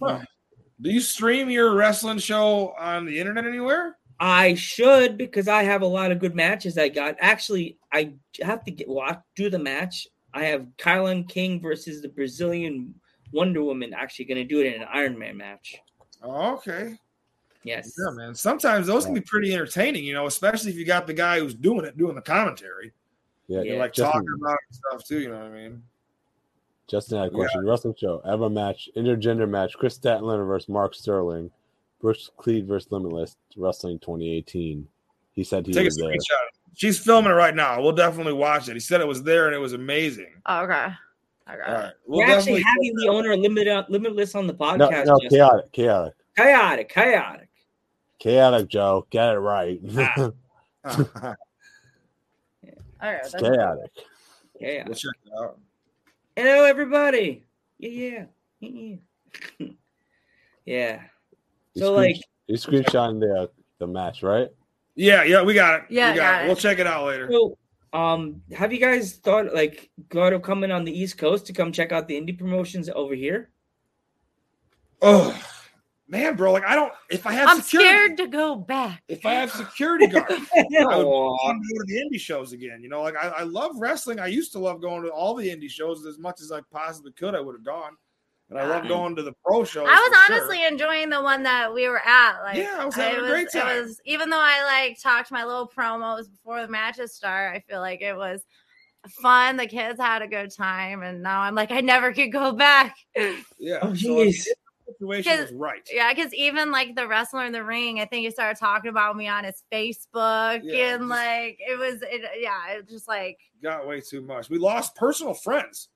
Do you stream your wrestling show on the internet anywhere? I should because I have a lot of good matches I got. Actually, I have to get watch do the match. I have Kylan King versus the Brazilian Wonder Woman actually going to do it in an Iron Man match. Oh, okay. Yes. Yeah, man. Sometimes those can be pretty entertaining, you know, especially if you got the guy who's doing it, doing the commentary. Yeah, You're like Justin, talking about stuff too, you know what I mean? Justin had a question. Wrestling show, ever match, intergender match, Kris Statlander versus Mark Sterling, Brooks Cleed versus Limitless, Wrestling 2018. He said he Take a there. screenshot. She's filming it right now. We'll definitely watch it. He said it was there and it was amazing. Oh, okay. Okay. All right. We'll We're actually having the owner of Limit, Limitless on the podcast. no, Justin. chaotic, chaotic, chaotic, chaotic. chaotic, Joe. Get it right. Ah. All right. It's That's chaotic. Yeah. we'll check it out. Hello, everybody. Yeah, yeah, yeah. yeah. So, screen- like, he screenshotting the uh, the match, right? Yeah, yeah, we got it. Yeah, we got, got it. it. We'll check it out later. So, um, have you guys thought like thought of coming on the East Coast to come check out the indie promotions over here? Oh man, bro, like I don't if I have I'm security scared to go back. if I have security guards, I would Aw. want to go to the indie shows again. You know, like I, I love wrestling. I used to love going to all the indie shows as much as I possibly could. I would have gone, and I love going to the pro shows. I was for sure. honestly enjoying the one that we were at. Like, Yeah, I was having it a great time. It was even though I like talked my little promos before the matches start. I feel like it was fun. The kids had a good time, and now I'm like, I never could go back. yeah. Oh, so like, jeez. situation was right. Yeah, because even like the wrestler in the ring, I think he started talking about me on his Facebook, Yeah, and just- like it was, it, yeah, it just like Got way too much. We lost personal friends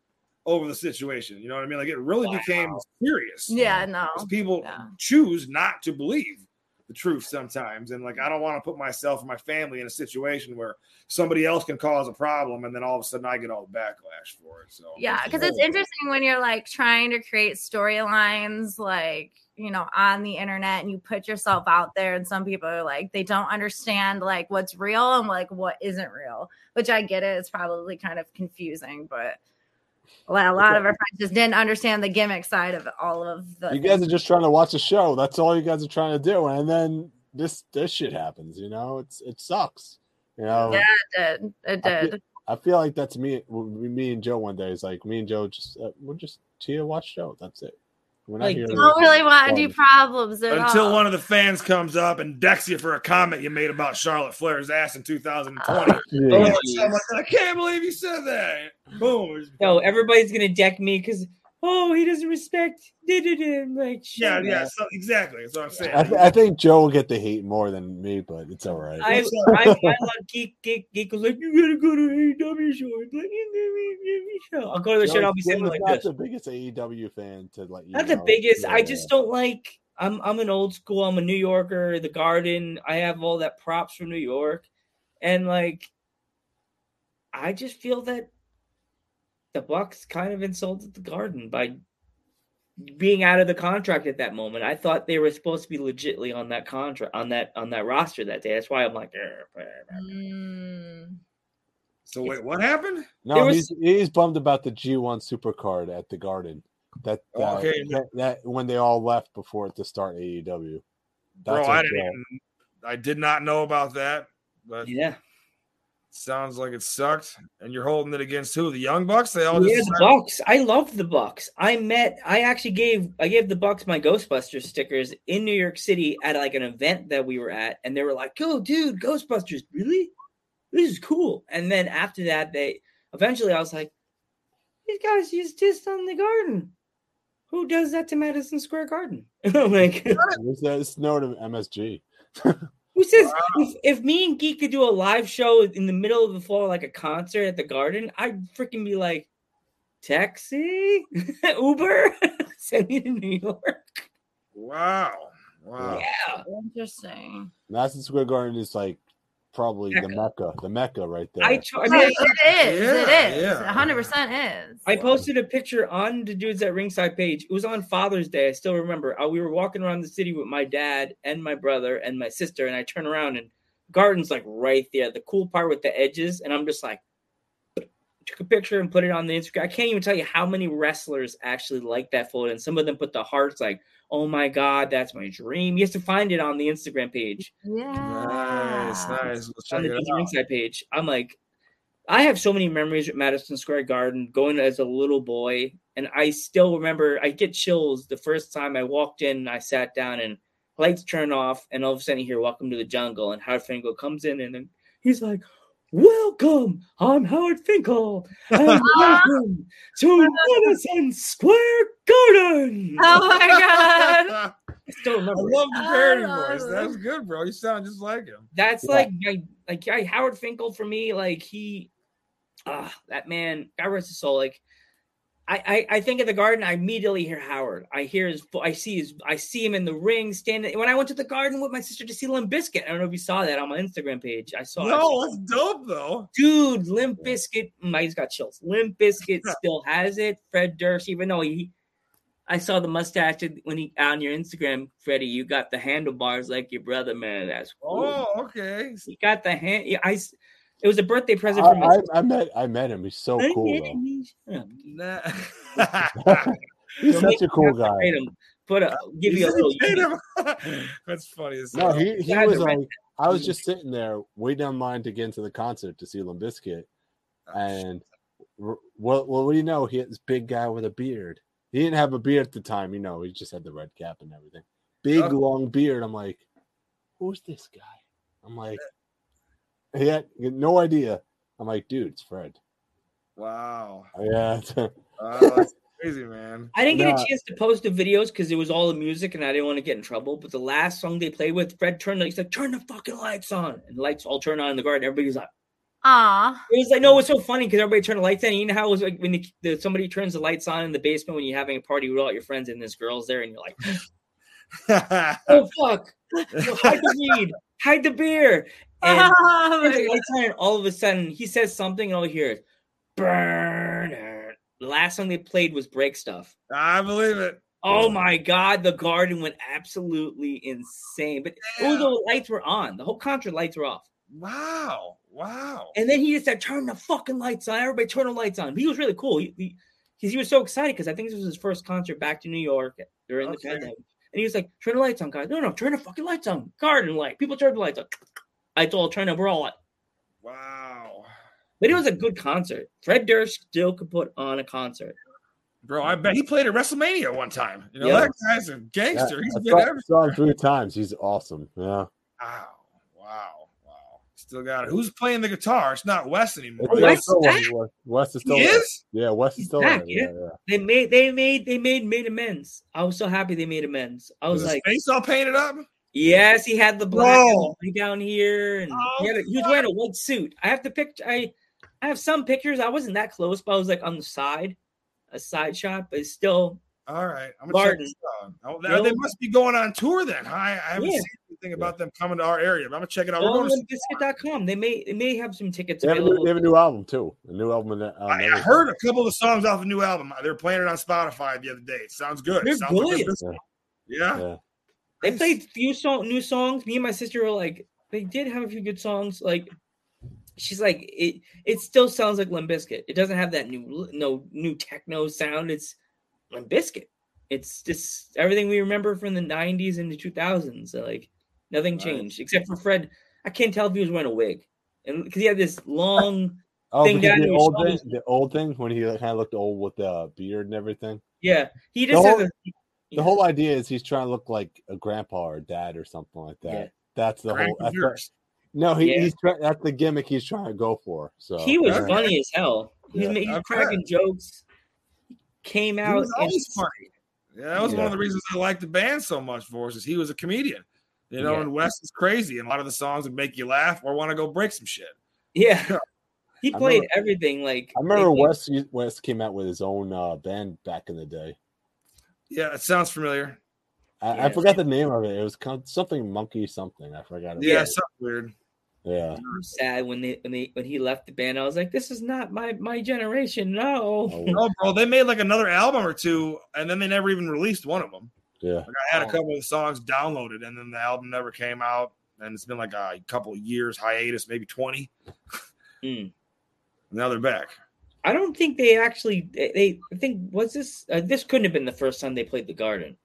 over the situation. You know what I mean? Like it really became serious. yeah, no, people Yeah. choose not to believe the truth sometimes. And like, I don't want to put myself and my family in a situation where somebody else can cause a problem and then all of a sudden I get all the backlash for it. So, Yeah, because it's interesting when you're like trying to create storylines, like you know, on the internet, and you put yourself out there, and some people are like they don't understand like what's real and like what isn't real. Which I get it; it's probably kind of confusing, but a lot, a lot of our friends just didn't understand the gimmick side of all of the. You guys are just trying to watch a show. That's all you guys are trying to do, and then this this shit happens. You know, it's it sucks. You know, yeah, it did. It I feel- did. I feel like that's me. Me and Joe one day is like me and Joe just uh, we're just here watch show. That's it. We're Like. I don't really want to do problems at until all. one of the fans comes up and decks you for a comment you made about Charlotte Flair's ass in uh, 2020. Yeah. Oh, it's I can't believe you said that. Boom. No, everybody's gonna deck me because oh, he doesn't respect. Like, Yeah, shut yeah, so, exactly. That's what I'm saying. I, th- I think Joe will get the hate more than me, but it's all right. I, I, I love geek, geek, geek was like, you gotta go to AEW show. I'm like, show. I'll go to the show. and I'll be sitting like not this. the biggest AEW fan to let you. Not the biggest. I just don't like. I'm I'm an old school. I'm a New Yorker. The Garden. I have all that props from New York, and like, I just feel that the Bucks kind of insulted the Garden by being out of the contract at that moment. I thought they were supposed to be legitly on that contract on that on that roster that day. That's why I'm like. Mm. So wait, what happened? No, was- he's he's bummed about the G1 Supercard at the Garden. That that, Okay. that, that when they all left before to start AEW. Bro, I didn't. Even, I did not know about that. But yeah, sounds like it sucked. And you're holding it against who? The Young Bucks? They all yeah, just the Bucks. I love the Bucks. I met. I actually gave. I gave the Bucks my Ghostbusters stickers in New York City at like an event that we were at, and they were like, "Oh, dude, Ghostbusters, really? This is cool." And then after that, they eventually, I was like, "These guys used just on the Garden. Who does that to Madison Square Garden?" I'm like, It's, uh, it's known to MSG. Who says if, if me and Geek could do a live show in the middle of the floor like a concert at the garden, I'd freaking be like, taxi, Uber, send me to New York. Wow. Wow. Yeah. Interesting. Madison Square Garden is like probably the Mecca. mecca, the mecca right there. I, t- I, It mean, is. It Yeah, is. yeah. 100% is. I posted a picture on the dudes at ringside page. It was on Father's Day. I still remember. Uh, we were walking around the city with my dad and my brother and my sister, and I turn around and garden's like right there, the cool part with the edges, and I'm just like, took a picture and put it on the Instagram. I can't even tell you how many wrestlers actually like that photo, and some of them put the hearts like, "Oh my god, that's my dream." You have to find it on the Instagram page Yeah. Nice, nice. Let's on the it ringside page. I'm like, I have so many memories at Madison Square Garden going as a little boy, and I still remember. I get chills the first time I walked in. I sat down, and lights turn off, and all of a sudden you hear "Welcome to the Jungle," and Howard Finkel comes in, and then he's like. Welcome, I'm Howard Finkel, and welcome to Madison Square Garden. Oh my god. I still remember. it. love the parody I voice. That's good, bro. You sound just like him. That's Yeah. like my like yeah, Howard Finkel for me. Like he, ah, that man. God rest his soul. Like I, I, I think of the Garden. I immediately hear Howard. I hear his. I see his. I see him in the ring standing. When I went to the Garden with my sister to see Limp Bizkit, I don't know if you saw that on my Instagram page. I saw. No, that's dope though. dude, Limp Bizkit. I just got chills. Limp Bizkit still has it. Fred Durst, even though he, I saw the mustache when he on your Instagram, Freddie. You got the handlebars like your brother, man. That's cool. Oh, okay. He got the hand. yeah, I. s- It was a birthday I, present from I, I met I met him. He's so I cool though. it, me. Shut up. Nah. He's such a cool have to guy. rate him. Put a give You you a little. you paid him? That's funny as No, he, he was like I was just sitting there waiting on line to get into the concert to see Limp Bizkit, oh, and well, well, what do you know? He had this big guy with a beard. He didn't have a beard at the time, you know. He just had the red cap and everything. Big Oh. long beard. I'm like, who's this guy? I'm like, he had no idea. I'm like, dude, it's Fred. Wow. Yeah, Wow, crazy, man. I didn't get Nah. a chance to post the videos because it was all the music and I didn't want to get in trouble. But the last song they played with, Fred turned. He's like, "Turn the fucking lights on," and the lights all turn on in the garden. Everybody's like, Aw. "It was like, no, it's so funny because everybody turned the lights on. You know how it was like when the, the, somebody turns the lights on in the basement when you're having a party with all your friends and there's girls there, and you're like, "Oh fuck, hide the weed, hide the beer." And Oh turns the lights on, and all of a sudden he says something, and all you hear is burn. The last song they played was break stuff. I believe it. Oh my god, the garden went absolutely insane. But all the lights were on. The whole concert lights were off. Wow. Wow. And then he just said, turn the fucking lights on. Everybody turn the lights on. He was really cool. He, he, he was so excited because I think this was his first concert back to New York during the pandemic. And he was like, turn the lights on, guys. No, no, turn the fucking lights on. Garden light. People turn the lights on. I told turn it. We're all on. Wow. But it was a good concert. Fred Durst still could put on a concert. Bro, I bet he played at WrestleMania one time. You know, Yeah. that guy's a Yeah, gangster. He's I been saw, everywhere. saw him three times. He's awesome. Yeah. Wow. Wow. Wow. Still got it. Who's playing the guitar? It's not Wes anymore. It's Wes still is Wes, Wes is still He there. is? Yeah, Wes is still back, there. yeah. Yeah, yeah. They made they made they made made amends. I was so happy they made amends. I was Was like, face all painted up? yes, he had the black Whoa. down here, and he, oh, had a, he was Oh, wearing a white suit. I have the picture. I I have some pictures. I wasn't that close, but I was like on the side, a side shot, but it's still All right. I'm gonna check this out. Oh, they, they must be going on tour then. I, I haven't Yeah. seen anything about them coming to our area, but I'm gonna check it out. We're go going to on biscuit.com. They may they may have some tickets They have, a new, available. they have a new album too. A new album. And, uh, I, I heard a couple of the songs off the new album. They were playing it on Spotify the other day. It sounds good. They're It sounds like good. Yeah. Yeah. They Nice. played few song new songs. Me and my sister were like, they did have a few good songs. Like, she's like, it it still sounds like Limp Bizkit. It doesn't have that new no new techno sound. It's Limp Bizkit. It's just everything we remember from the '90s and the 2000s. So, like, nothing Nice. changed except for Fred. I can't tell if he was wearing a wig, and because he had this long, Oh, thing down the to his old thing, the old thing when he kind of looked old with the beard and everything. yeah. He just The has whole- a, The whole idea is he's trying to look like a grandpa or dad or something like that. Yeah. That's the whole. That's the, no, he, Yeah. he's try, that's the gimmick he's trying to go for. So he was Okay. funny as hell. He's, Yeah. he's cracking jokes. Came He out was and always funny. Yeah, that was one of the reasons I liked the band so much for us is he was a comedian. You know, Yeah. and Wes is crazy, and a lot of the songs would make you laugh or want to go break some shit. Yeah. He played remember- everything like I remember they- Wes Wes came out with his own uh, band back in the day. Yeah, it sounds familiar. I, I forgot the name of it. It was kind something monkey something. I forgot. It. Yeah, Yeah. something weird. Yeah. sad when they when they when he left the band. I was like, this is not my my generation. No. Oh, No, bro, they made like another album or two, and then they never even released one of them. yeah. Like I had a Oh. couple of songs downloaded, and then the album never came out. And it's been like a couple of years hiatus, maybe twenty. Mm. Now they're back. I don't think they actually they, they I think was this uh, this couldn't have been the first time they played the Garden.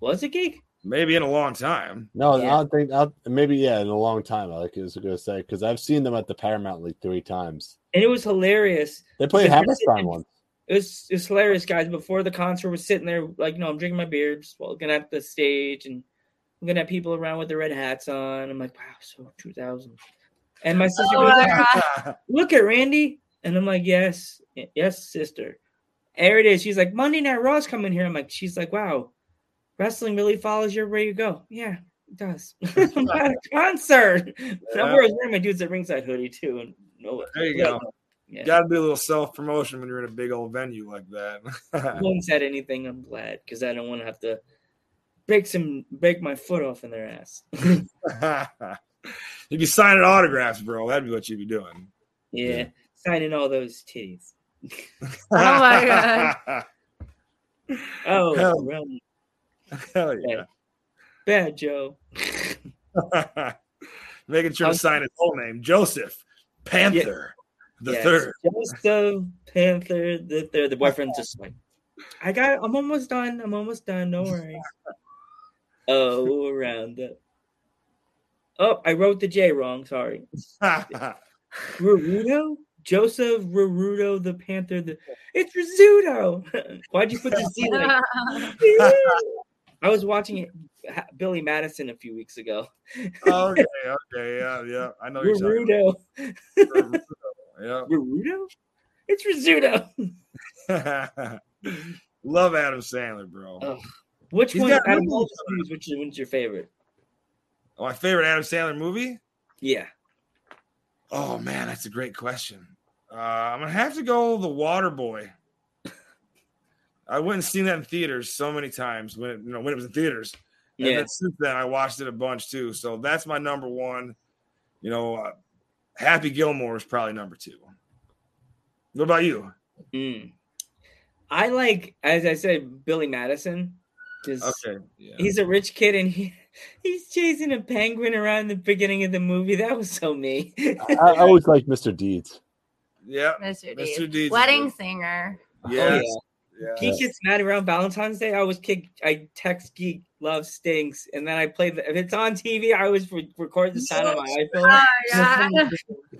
Was it gig? Maybe in a long time. No, Yeah. I don't think. I'll, maybe yeah, in a long time. I like I was gonna say because I've seen them at the Paramount like three times. And it was hilarious. They played Because we're Hammerstein sitting- once. It was it was hilarious, guys. Before the concert, was sitting there like, you know, I'm drinking my beer, just looking at the stage, and I'm looking at people around with their red hats on. I'm like, wow, so 2000. And my sister Oh goes, my look at Randy. And I'm like, yes, yes, sister. There it is. She's like, Monday Night Raw's coming here. I'm like, she's like, wow, wrestling really follows you where you go. Yeah, it does. I'm at a concert. And I'm wearing wearing my dudes at ringside hoodie too. And no, There you go. Yeah. Got to do a little self promotion when you're in a big old venue like that. no that. one said anything. I'm glad because I don't want to have to break some break my foot off in their ass. You'd be signing autographs, bro. That'd be what you'd be doing. yeah, signing all those titties. Oh my God. Oh, Hell. really Hell yeah. bad, Joe. Making sure to sign his whole name Joseph Panther the Yes, third. Joseph Panther the third. The boyfriend's just like, I got. I'm almost done. I'm almost done. Don't worry. oh, around the. Oh, I wrote the J wrong. Sorry. Rarudo? Joseph Rurudo the Panther. The it's Rizzuto. Why'd you put the Z? Like, I was watching Billy Madison a few weeks ago. okay, okay, yeah, yeah. I know you're Rarudo. Yeah. Rarudo? It's Rizzuto. Love Adam Sandler, bro. Oh. Which He's one? got movies movies, which one's your favorite? My favorite Adam Sandler movie? Yeah. Oh man, that's a great question. Uh, I'm gonna have to go The Water Boy. I went and seen that in theaters so many times when it, you know when it was in theaters. And Yeah. then since then, I watched it a bunch too. So that's my number one. You know, uh, Happy Gilmore is probably number two. What about you? Mm. I like, as I said, Billy Madison. 'cause Okay, yeah. He's a rich kid and he, he's chasing a penguin around the beginning of the movie. That was so me. I, I always like Mr. Deeds. Yeah, Mr. Mr. Deeds. Deeds Wedding singer. Yes. Oh, yeah. Geek gets mad around Valentine's Day. I always kick. I text Geek love stinks, and then I play. The, if it's on TV, I always re- record the sound on my iPhone. Oh,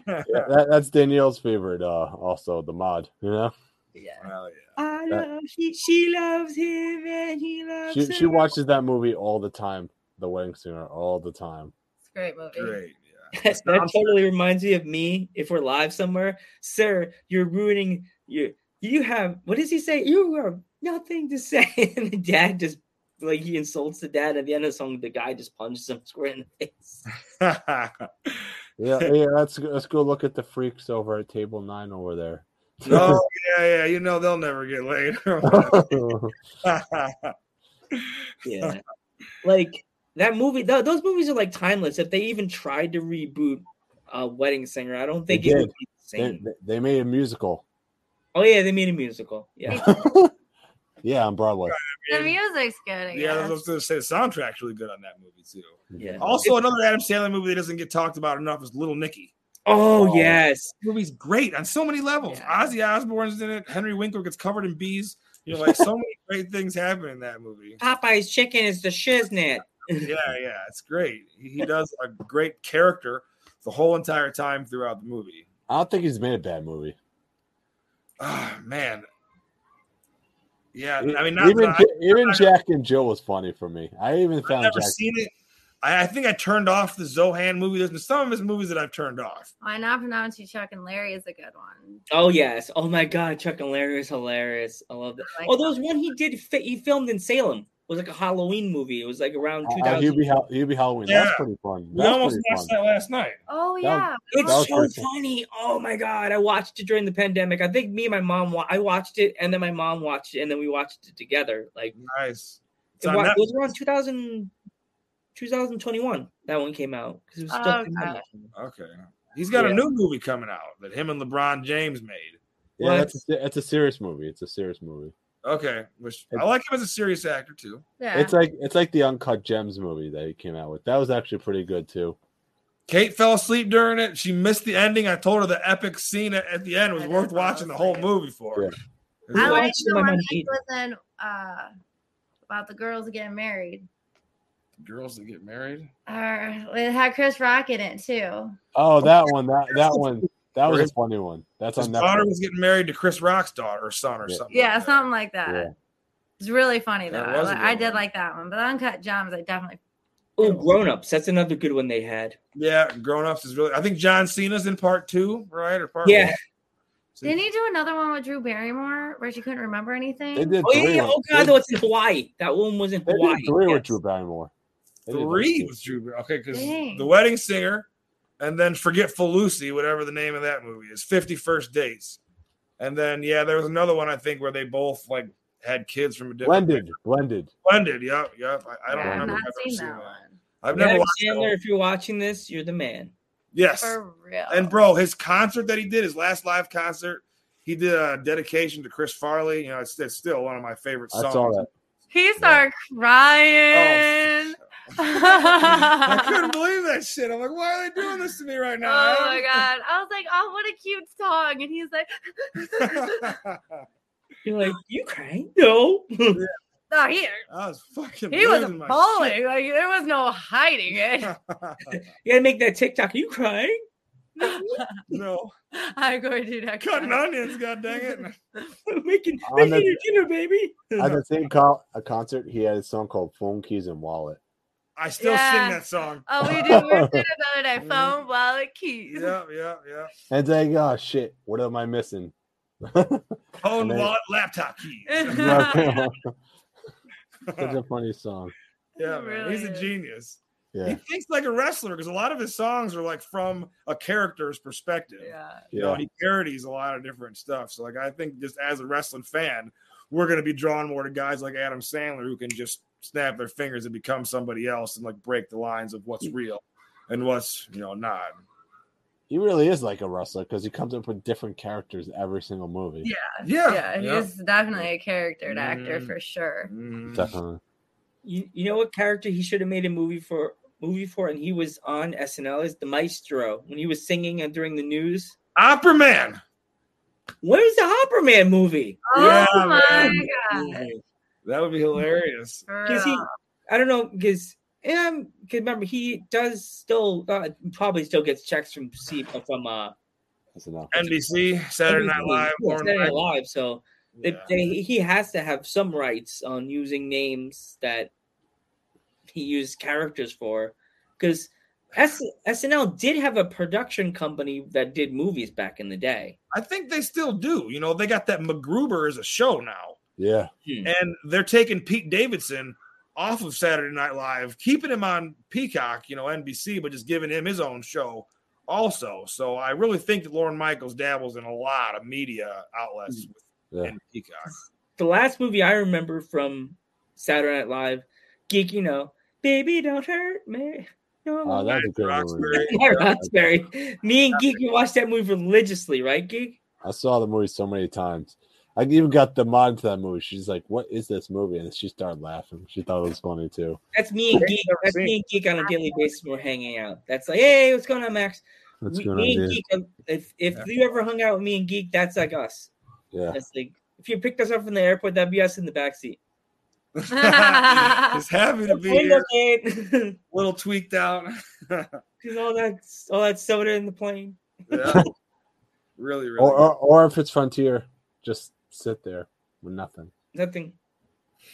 God. Yeah, that, that's Danielle's favorite. Uh, also the mod. You know, Yeah. Hell I love. She, she loves him, and he loves she her. she watches that movie all the time. The Wedding Singer all the time. It's a great movie. yeah. Great. that, that totally reminds me of me if we're live somewhere. Sir, you're ruining you you have what does he say? You have nothing to say. And the dad just like he insults the dad at the end of the song, the guy just punches him square in the face. Yeah, yeah. Let's go, let's go look at the freaks over at table nine over there. oh yeah, yeah. You know they'll never get laid. yeah, like that movie. Th- those movies are like timeless. If they even tried to reboot uh, Wedding Singer, I don't think They it would be the same. they- they made a musical. Oh yeah, they made a musical. Yeah, Yeah, on Broadway. The music's good. Yeah, I was going to say the soundtrack's really good on that movie too. Mhm. yeah. Also, another Adam Sandler movie that doesn't get talked about enough is Little Nicky. Oh Oh. yes, The movie's great on so many levels. Yeah. Ozzy Osbourne's in it. Henry Winkler gets covered in bees. You know, like so many great things happen in that movie. Popeye's chicken is the shiznit. Yeah, yeah, it's great. He, he does a great character the whole entire time throughout the movie. I don't think he's made a bad movie. Oh man. Yeah, I mean, not, even I, even Jack and Jill was funny for me. I even I've found never Jack. seen it. I, I think I turned off the Zohan movie. There's some of his movies that I've turned off. Why not pronounce you Chuck and Larry is a good one. Oh yes. Oh my God, Chuck and Larry is hilarious. I love that. Like oh, there was one he did. He filmed in Salem. It was like a Halloween movie. It was like around Uh, 2000. Hubie, Hal- Hubie Halloween. Yeah. That's pretty fun. We almost pretty watched fun. that last night. Oh yeah. That It's was so pretty fun. funny. Oh my god, I watched it during the pandemic. I think me and my mom wa- I watched it and then my mom watched it and then we watched it together. Like Nice. It, wa- it was around 2000 2021 that one came out because it was still Oh, pandemic. Okay. He's got a new movie coming out that him and LeBron James made. Yeah, What? that's a, it's a serious movie. It's a serious movie. Okay. Which I like him as a serious actor too. Yeah. It's like it's like the Uncut Gems movie that he came out with. That was actually pretty good too. Kate fell asleep during it. She missed the ending. I told her the epic scene at, at the end was I worth did fall watching the whole asleep. movie for. her. Yeah. It's I like- like watched the one mom he eat. was in uh about the girls getting married. girls that get married. Or it had Chris Rock in it too. Oh, that one. That that one. That was Where a funny one. That's His on daughter Netflix. was getting married to Chris Rock's daughter or son or Yeah. something. Yeah, like something like that. Yeah. It's really funny though. I, was a li- I did like that one, but Uncut Gems, I definitely. Oh, Grown Ups. That's another good one they had. Yeah, Grown Ups is really. I think John Cena's in part two, right? Or part Yeah. one? Didn't he do another one with Drew Barrymore where she couldn't remember anything? They did Oh yeah, three. Oh god, they, no, it's in Hawaii. That one was in they Hawaii. did three with. Drew Barrymore. They Three those was Drew. Bar- Okay, because the Wedding Singer, and then Forgetful Lucy, whatever the name of that movie is, Fifty First Dates, and then yeah, there was another one I think where they both like had kids from a different Blended, blended. Blended. Yep, yep. I, I don't Yeah, I've remember. I've ever seen seen that that. one. I've never Adam watched that Sandler, one. if you're watching this, you're the man. Yes, For real. and bro, his concert that he did, his last live concert, he did a dedication to Chris Farley. You know, it's, it's still one of my favorite I songs. Saw that. he started crying. Oh, I couldn't believe that shit. I'm like, why are they doing this to me right now? Oh my eh? god! I was like, "Oh, what a cute song!" And he's like! You're like, you crying? No. "No, he I was fucking. he was losing my. Like there was no hiding it." you gotta make that TikTok. Are you crying? no, I'm going to do that. cutting onions. God dang it! making making the- your dinner, baby. At the same co- a concert, he had a song called "Phone Keys and Wallet." I still Yeah. sing that song. Oh, we did. We did another day. Phone, wallet, keys. Yeah, yeah, yeah. And it's like, oh shit, what am I missing? Phone, And then- wallet, laptop keys. Such a funny song. yeah, man. He's Really a is. Genius. He thinks like a wrestler because a lot of his songs are like from a character's perspective. Yeah. You know, yeah. and he parodies a lot of different stuff. So, like, I think just as a wrestling fan, we're going to be drawn more to guys like Adam Sandler who can just snap their fingers and become somebody else and like break the lines of what's real and what's you know not. He really is like a wrestler because he comes up with different characters every single movie. Yeah. Yeah, Yeah. He's definitely a character actor Mm. for sure. Mhm. Definitely. You, you know what character he should have made a movie for movie for and he was on SNL is the maestro when he was singing and during the news. Opera Man. Where's the Opera Man movie? Oh Yeah, my man. god. That would be hilarious. Because he. I don't know, because um, cause remember he does still uh, probably still gets checks from C from uh NBC, Saturday Night Live, Yeah, Saturday Night Live. So they, they, he has to have some rights on using names that he used characters for, because S- SNL did have a production company that did movies back in the day. I think they still do. You know, they got that MacGruber as a show now, Yeah. Hmm. and they're taking Pete Davidson off of Saturday Night Live, keeping him on Peacock, you know, NBC, but just giving him his own show also. So I really think that Lorne Michaels dabbles in a lot of media outlets hmm. Yeah. in Peacock. The last movie I remember from Saturday Night Live, Geek, you know, baby, don't hurt me. No, Oh, that's a good movie. Roxbury. Yeah, Roxbury. Me and Geek, we watched that movie religiously, right, Geek? I saw the movie so many times. I even got the mod to that movie. She's like, "What is this movie?" And she started laughing. She thought it was funny too. That's me and Geek. That's me and Geek on a daily basis. We're hanging out. That's like, hey, what's going on, Max? What's We- going me on, and dude? Geek. um, If if you ever hung out with me and Geek, that's like us. Yeah. That's like if you picked us up from the airport, that'd be us in the backseat. Just happy to be Window here. gate. little tweaked out. Cause all that all that soda in the plane. yeah. Really, really. Or, or or if it's Frontier, just sit there with nothing. Nothing.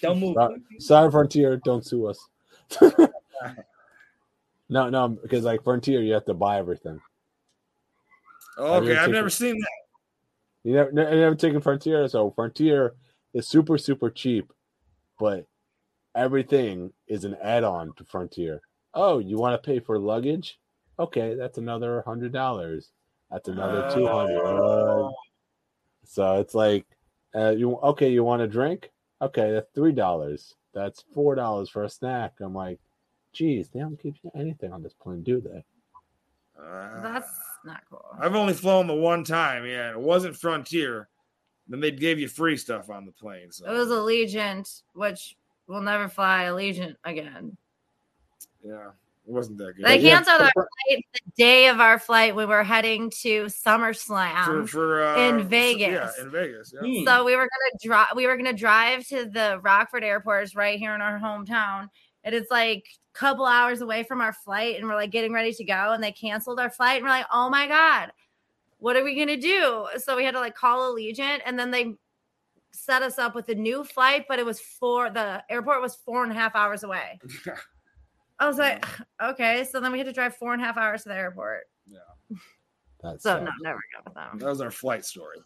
Don't move. Sorry, sorry, Frontier, don't sue us. no, no, because like Frontier, you have to buy everything. Oh, okay, I've never seen that. You never, ne- you never taken Frontier, so Frontier is super, super cheap, but everything is an add-on to Frontier. Oh, you want to pay for luggage? Okay, that's another hundred dollars. That's another two hundred. Oh. so it's like, uh, you okay? You want a drink? Okay, that's three dollars. That's four dollars for a snack. I'm like, geez, they don't give you anything on this plane, do they? That's not cool. I've only flown the one time. Yeah, it wasn't Frontier. Then they gave you free stuff on the plane. So It was Allegiant, which will never fly Allegiant again. yeah, it wasn't that good. They canceled our flight the day of our flight we were heading to SummerSlam for, for uh, in for- Vegas. Yeah, in Vegas. Yeah. So we were gonna drive. We were gonna drive to the Rockford Airport, it's right here in our hometown, and it's like a couple hours away from our flight, and we're like getting ready to go, and they canceled our flight, and we're like, oh my god, what are we gonna do? So we had to like call Allegiant, and then they set us up with a new flight, but it was four. The airport was four and a half hours away. I was like, okay, so then we had to drive four and a half hours to the airport. Yeah. That's So no, never go with them. That was our flight story.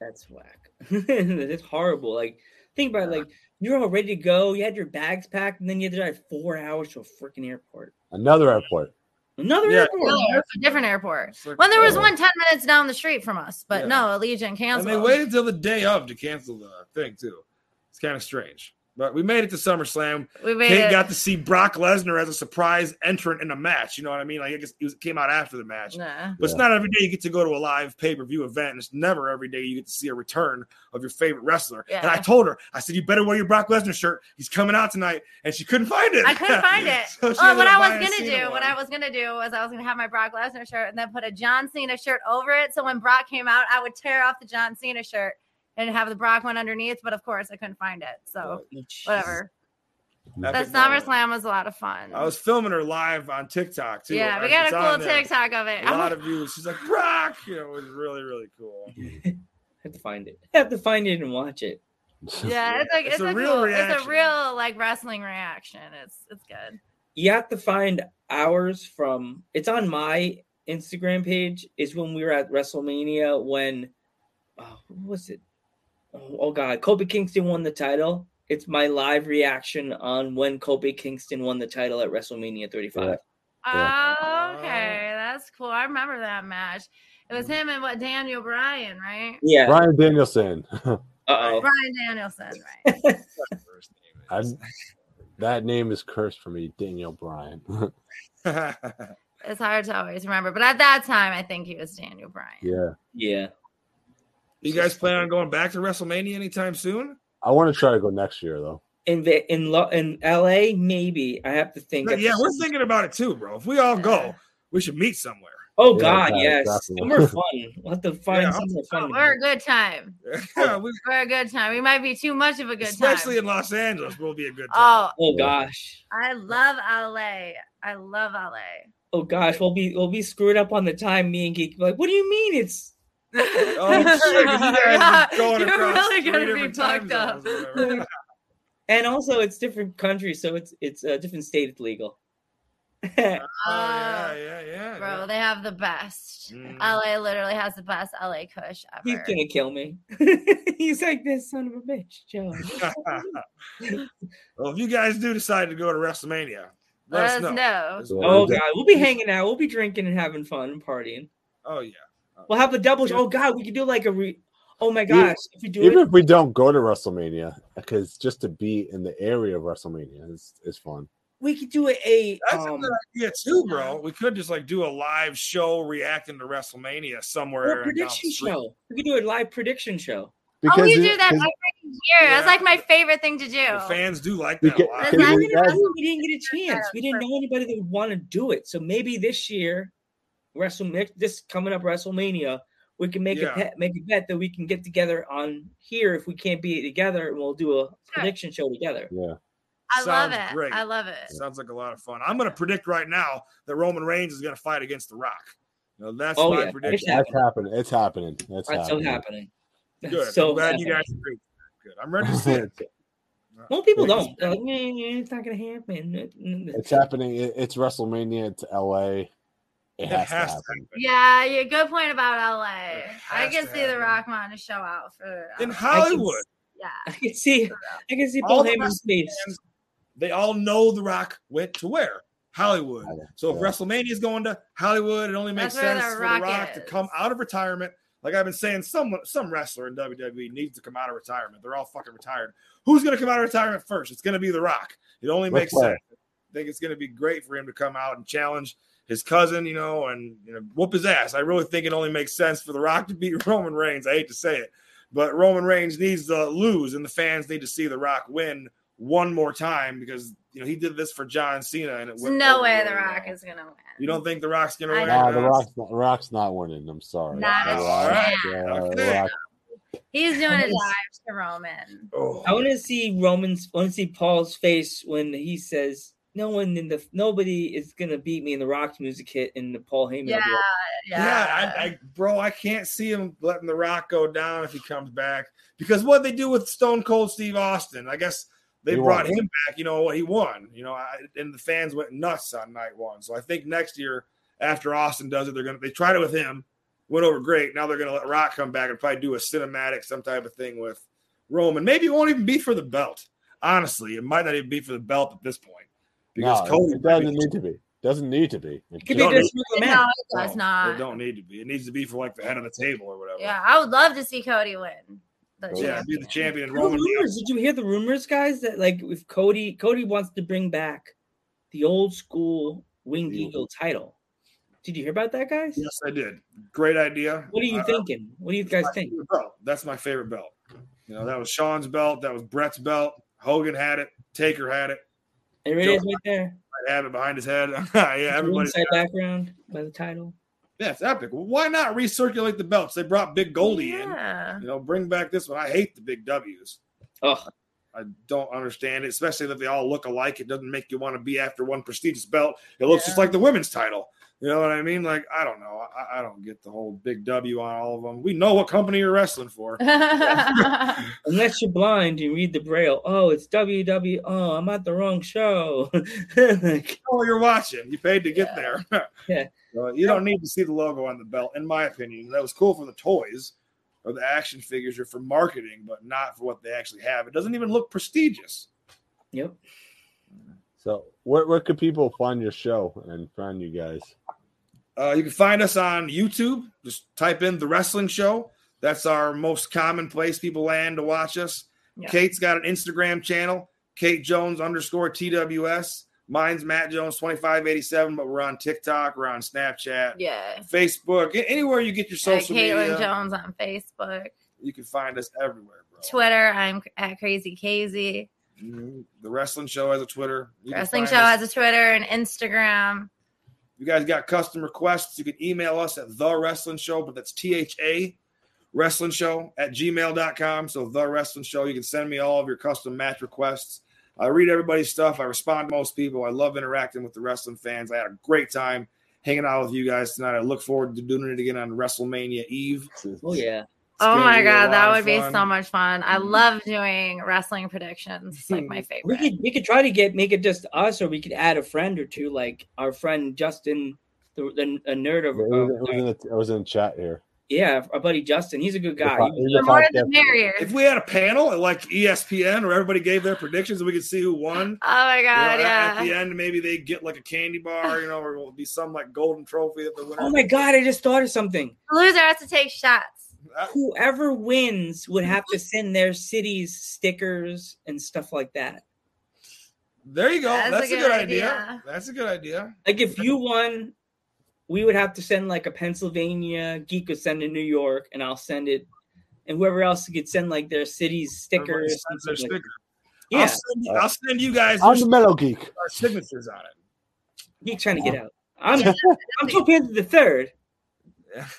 That's whack. it's horrible. Like, think about it. Like, you're all ready to go. You had your bags packed, and then you had to drive four hours to a freaking airport. Another airport. Another Yeah. airport. No, a different airport. like- When there was Oh. one 10 minutes down the street from us, but Yeah. no, Allegiant And canceled. they waited till the day of to cancel the thing too. It's kind of strange. But we made it to SummerSlam. We made Kate it. got to see Brock Lesnar as a surprise entrant in a match. You know what I mean? Like it, just, it was- came out after the match. Nah. But it's not every day you get to go to a live pay per view event, and it's never every day you get to see a return of your favorite wrestler. Yeah. And I told her, I said, "You better wear your Brock Lesnar shirt. He's coming out tonight," and she couldn't find it. I couldn't find it. So she oh, what I was gonna Cena do, what. I was gonna do was I was gonna have my Brock Lesnar shirt and then put a John Cena shirt over it. So when Brock came out, I would tear off the John Cena shirt and have the Brock one underneath. But of course, I couldn't find it. So whatever. That Epic SummerSlam was a lot of fun. I was filming her live on TikTok too. yeah, we It's got a cool there. TikTok of it. A lot of views. She's like Brock. You know, it was really really cool. I have to find it. I have to find it and watch it. yeah, it's like It's it's, a a, real cool, it's a real like wrestling reaction. It's it's good. You have to find hours from. It's on my Instagram page. Is when we were at WrestleMania when. Oh, what was it? Oh, God, Kofi Kingston won the title. It's my live reaction on when Kofi Kingston won the title at WrestleMania 35. Oh, okay, that's cool. I remember that match. It was him and what Daniel Bryan, right? Yeah. Bryan Danielson. Oh. Bryan Danielson, right? I'm, that name is cursed for me, Daniel Bryan. It's hard to always remember, but at that time, I think he was Daniel Bryan. yeah. Yeah. You guys plan on going back to WrestleMania anytime soon? I want to try to go next year though. In the, in Lo- in LA, maybe I have to think. yeah, we're thinking about it too, bro. If we all go, we should meet somewhere. Oh Yeah, God, yeah, yes, definitely. somewhere fun. We'll have to find Yeah, somewhere fun. We're a good time. Yeah, we- We're a good time. We might be too much of a good especially time. Especially in Los Angeles, We'll be a good time. Oh, Oh gosh. I love LA. I love LA. Oh gosh, we'll be we'll be screwed up on the time. Me and Geek like, what do you mean it's? Oh, shit, 'cause you guys Yeah, are going you're really gonna be different time fucked up. zones or whatever. And also, it's different countries, so it's it's a different state. It's legal. Oh, yeah, yeah, yeah. Bro, yeah. they have the best. Mm. LA literally has the best LA Kush ever. He's ever. gonna kill me. He's like this son of a bitch, Joe. well, if you guys do decide to go to WrestleMania, let, Let us us know. know. Oh god, we'll be hanging out. We'll be drinking and having fun and partying. Oh yeah. We'll have a double. Oh god, we could do like a re. Oh my Even- gosh, if we do Even it, if we don't go to WrestleMania, because just to be in the area of WrestleMania is, is fun. we could do a. a That's a um, good idea too, bro. We could just like do a live show reacting to WrestleMania somewhere. or a prediction show. We could do a live prediction show. Oh, we it- do that 'cause- every year. That's like my favorite thing to do. The fans do like that Because- a lot. Because we guys- we didn't get a chance. We didn't know anybody that would want to do it. So maybe this year, Wrestle this coming up WrestleMania, we can make Yeah. a bet, make a bet that we can get together on here if we can't be together, and we'll do a prediction show together. yeah. I love it. great. I love it. Sounds like a lot of fun. I'm going to predict right now that Roman Reigns is going to fight against The Rock. You know, that's Oh, my yeah. prediction. That's happening. It's happening. That's, That's so happening. happening. Good. So I'm glad you guys agree. Good. I'm ready to see it. Most people don't. Like, "Yeah, yeah, it's not gonna happen. It's happening. It's WrestleMania. It's LA. It It has, has to to happen. Yeah, yeah, good point about LA. I can to see the. Rock wanting to show out for In LA. Hollywood, Yeah. I can see. I can see All Paul the Heyman's face. they all know The Rock went to where? Hollywood. So if Yeah. WrestleMania is going to Hollywood, it only makes That's sense The for Rock The Rock to come out of retirement. Like I've been saying, some some wrestler in WWE needs to come out of retirement. They're all fucking retired. Who's going to come out of retirement first? It's going to be The Rock. It only Ric makes Flair. sense. I think it's going to be great for him to come out and challenge his cousin, you know, and you know, whoop his ass. I really think it only makes sense for The Rock to beat Roman Reigns. I hate to say it, but Roman Reigns needs to lose, and the fans need to see The Rock win one more time because you know he did this for John Cena, and it There's went no way really The Rock well. is gonna win. You don't think The Rock's gonna I win? Nah, the Rock's not, Rock's not winning. I'm sorry. Not The a Rock- chance. uh, Okay. Rock- He's doing a Yes. dive to Roman. Oh. I want to see Roman's. I want to see Paul's face when he says, "No one in the nobody is gonna beat me in the Rock music hit." And the Paul Heyman. Yeah, like, yeah. Yeah, I, I, bro, I can't see him letting The Rock go down if he comes back because what they do with Stone Cold Steve Austin, I guess they He brought won. him back. You know, what he won. You know, I, and the fans went nuts on night one. So I think next year after Austin does it, they're gonna they tried it with him, went over great. Now they're gonna let Rock come back and probably do a cinematic, some type of thing with Roman. Maybe it won't even be for the belt. Honestly, it might not even be for the belt at this point because No, Cody it doesn't need to be. Doesn't need to be. It It could be need- just for the No, it does No, not. It don't need to be. It needs to be for like the head of the table or whatever. Yeah, I would love to see Cody win. The Yeah, be the champion. and The Roman. rumors. Did you hear the rumors, guys? That like if Cody Cody wants to bring back the old school winged Yeah. eagle title. Did you hear about that, guys? Yes, I did. Great idea. What are you Uh, thinking? What do you guys think? favorite belt. That's my favorite belt. You know, that was Shawn's belt. That was Bret's belt. Hogan had it. Taker had it. There it Joe- is, right there. I have it behind his head. yeah, everybody's Inside got background by the title. Yeah, it's epic. Well, why not recirculate the belts? They brought Big Goldie in. Yeah. You know, bring back this one. I hate the big W's. Oh, I don't understand it, especially that they all look alike. It doesn't make you want to be after one prestigious belt. It looks just like the women's title. You know what I mean? Like, I don't know. I, I don't get the whole big W on all of them. We know what company you're wrestling for. unless you're blind, you read the braille. Oh, it's WW. Oh, I'm at the wrong show. Like, Oh, you're watching. You paid to get there. Yeah. So you don't need to see the logo on the belt, in my opinion. That was cool for the toys or the action figures or for marketing, but not for what they actually have. It doesn't even look prestigious. yep. So, where, where could people find your show and find you guys? Uh, you can find us on YouTube. Just type in the wrestling show. That's our most common place people land to watch us. Yeah. Kate's got an Instagram channel, Kate Jones underscore TWS. Mine's Matt Jones 2587, but we're on TikTok, we're on Snapchat, yeah. Facebook, anywhere you get your social Caitlin media. Jones on Facebook. You can find us everywhere, bro. Twitter, I'm at Crazy Casey. Mhm. The wrestling show has a Twitter. You Wrestling Show us. has a Twitter and Instagram. You guys got custom requests, you can email us at the wrestling show, but that's T H A wrestling show at gmail.com. So the wrestling show. You can send me all of your custom match requests. I read everybody's stuff. I respond to most people. I love interacting with the wrestling fans. I had a great time hanging out with you guys tonight. I look forward to doing it again on WrestleMania Eve. Oh yeah. Oh my god, that would be fun. so much fun. I love doing wrestling predictions. It's like my favorite. We favorite. could we could try to get make it just us, or we could add a friend or two, like our friend Justin, the, the a nerd of It was, uh, it was in the, it was in the chat here. yeah, our buddy Justin. He's a good guy. po- He- The more the merrier. If we had a panel at like ESPN where everybody gave their predictions and we could see who won, Oh my you know, god, at- at the end maybe they get like a candy bar, you know, or it'll be some like golden trophy that the winner. oh my god! I just thought of something. The loser has to take shots. Uh, Whoever wins would have to send their cities stickers and stuff like that. There you go. That's a That's, a good good, idea. idea. That's a good idea. Like if you won, we would have to send like a Pennsylvania geek would send to New York, and I'll send it, and whoever else could send like their city's stickers. sends their like- sticker. Yeah, I'll, send, I'll send you guys I'm the mellow geek. Our signatures on it. geek trying to get out. I'm I'm Joe Panther the third.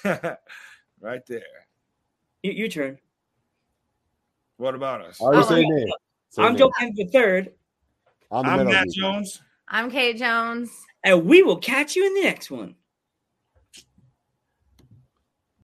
right there. You, your turn. What about us? Already Oh, say yeah. name. Say I'm name. Joe Panther the third, I'm the I'm Matt Jones. I'm Kate Jones. and we will catch you in the next one.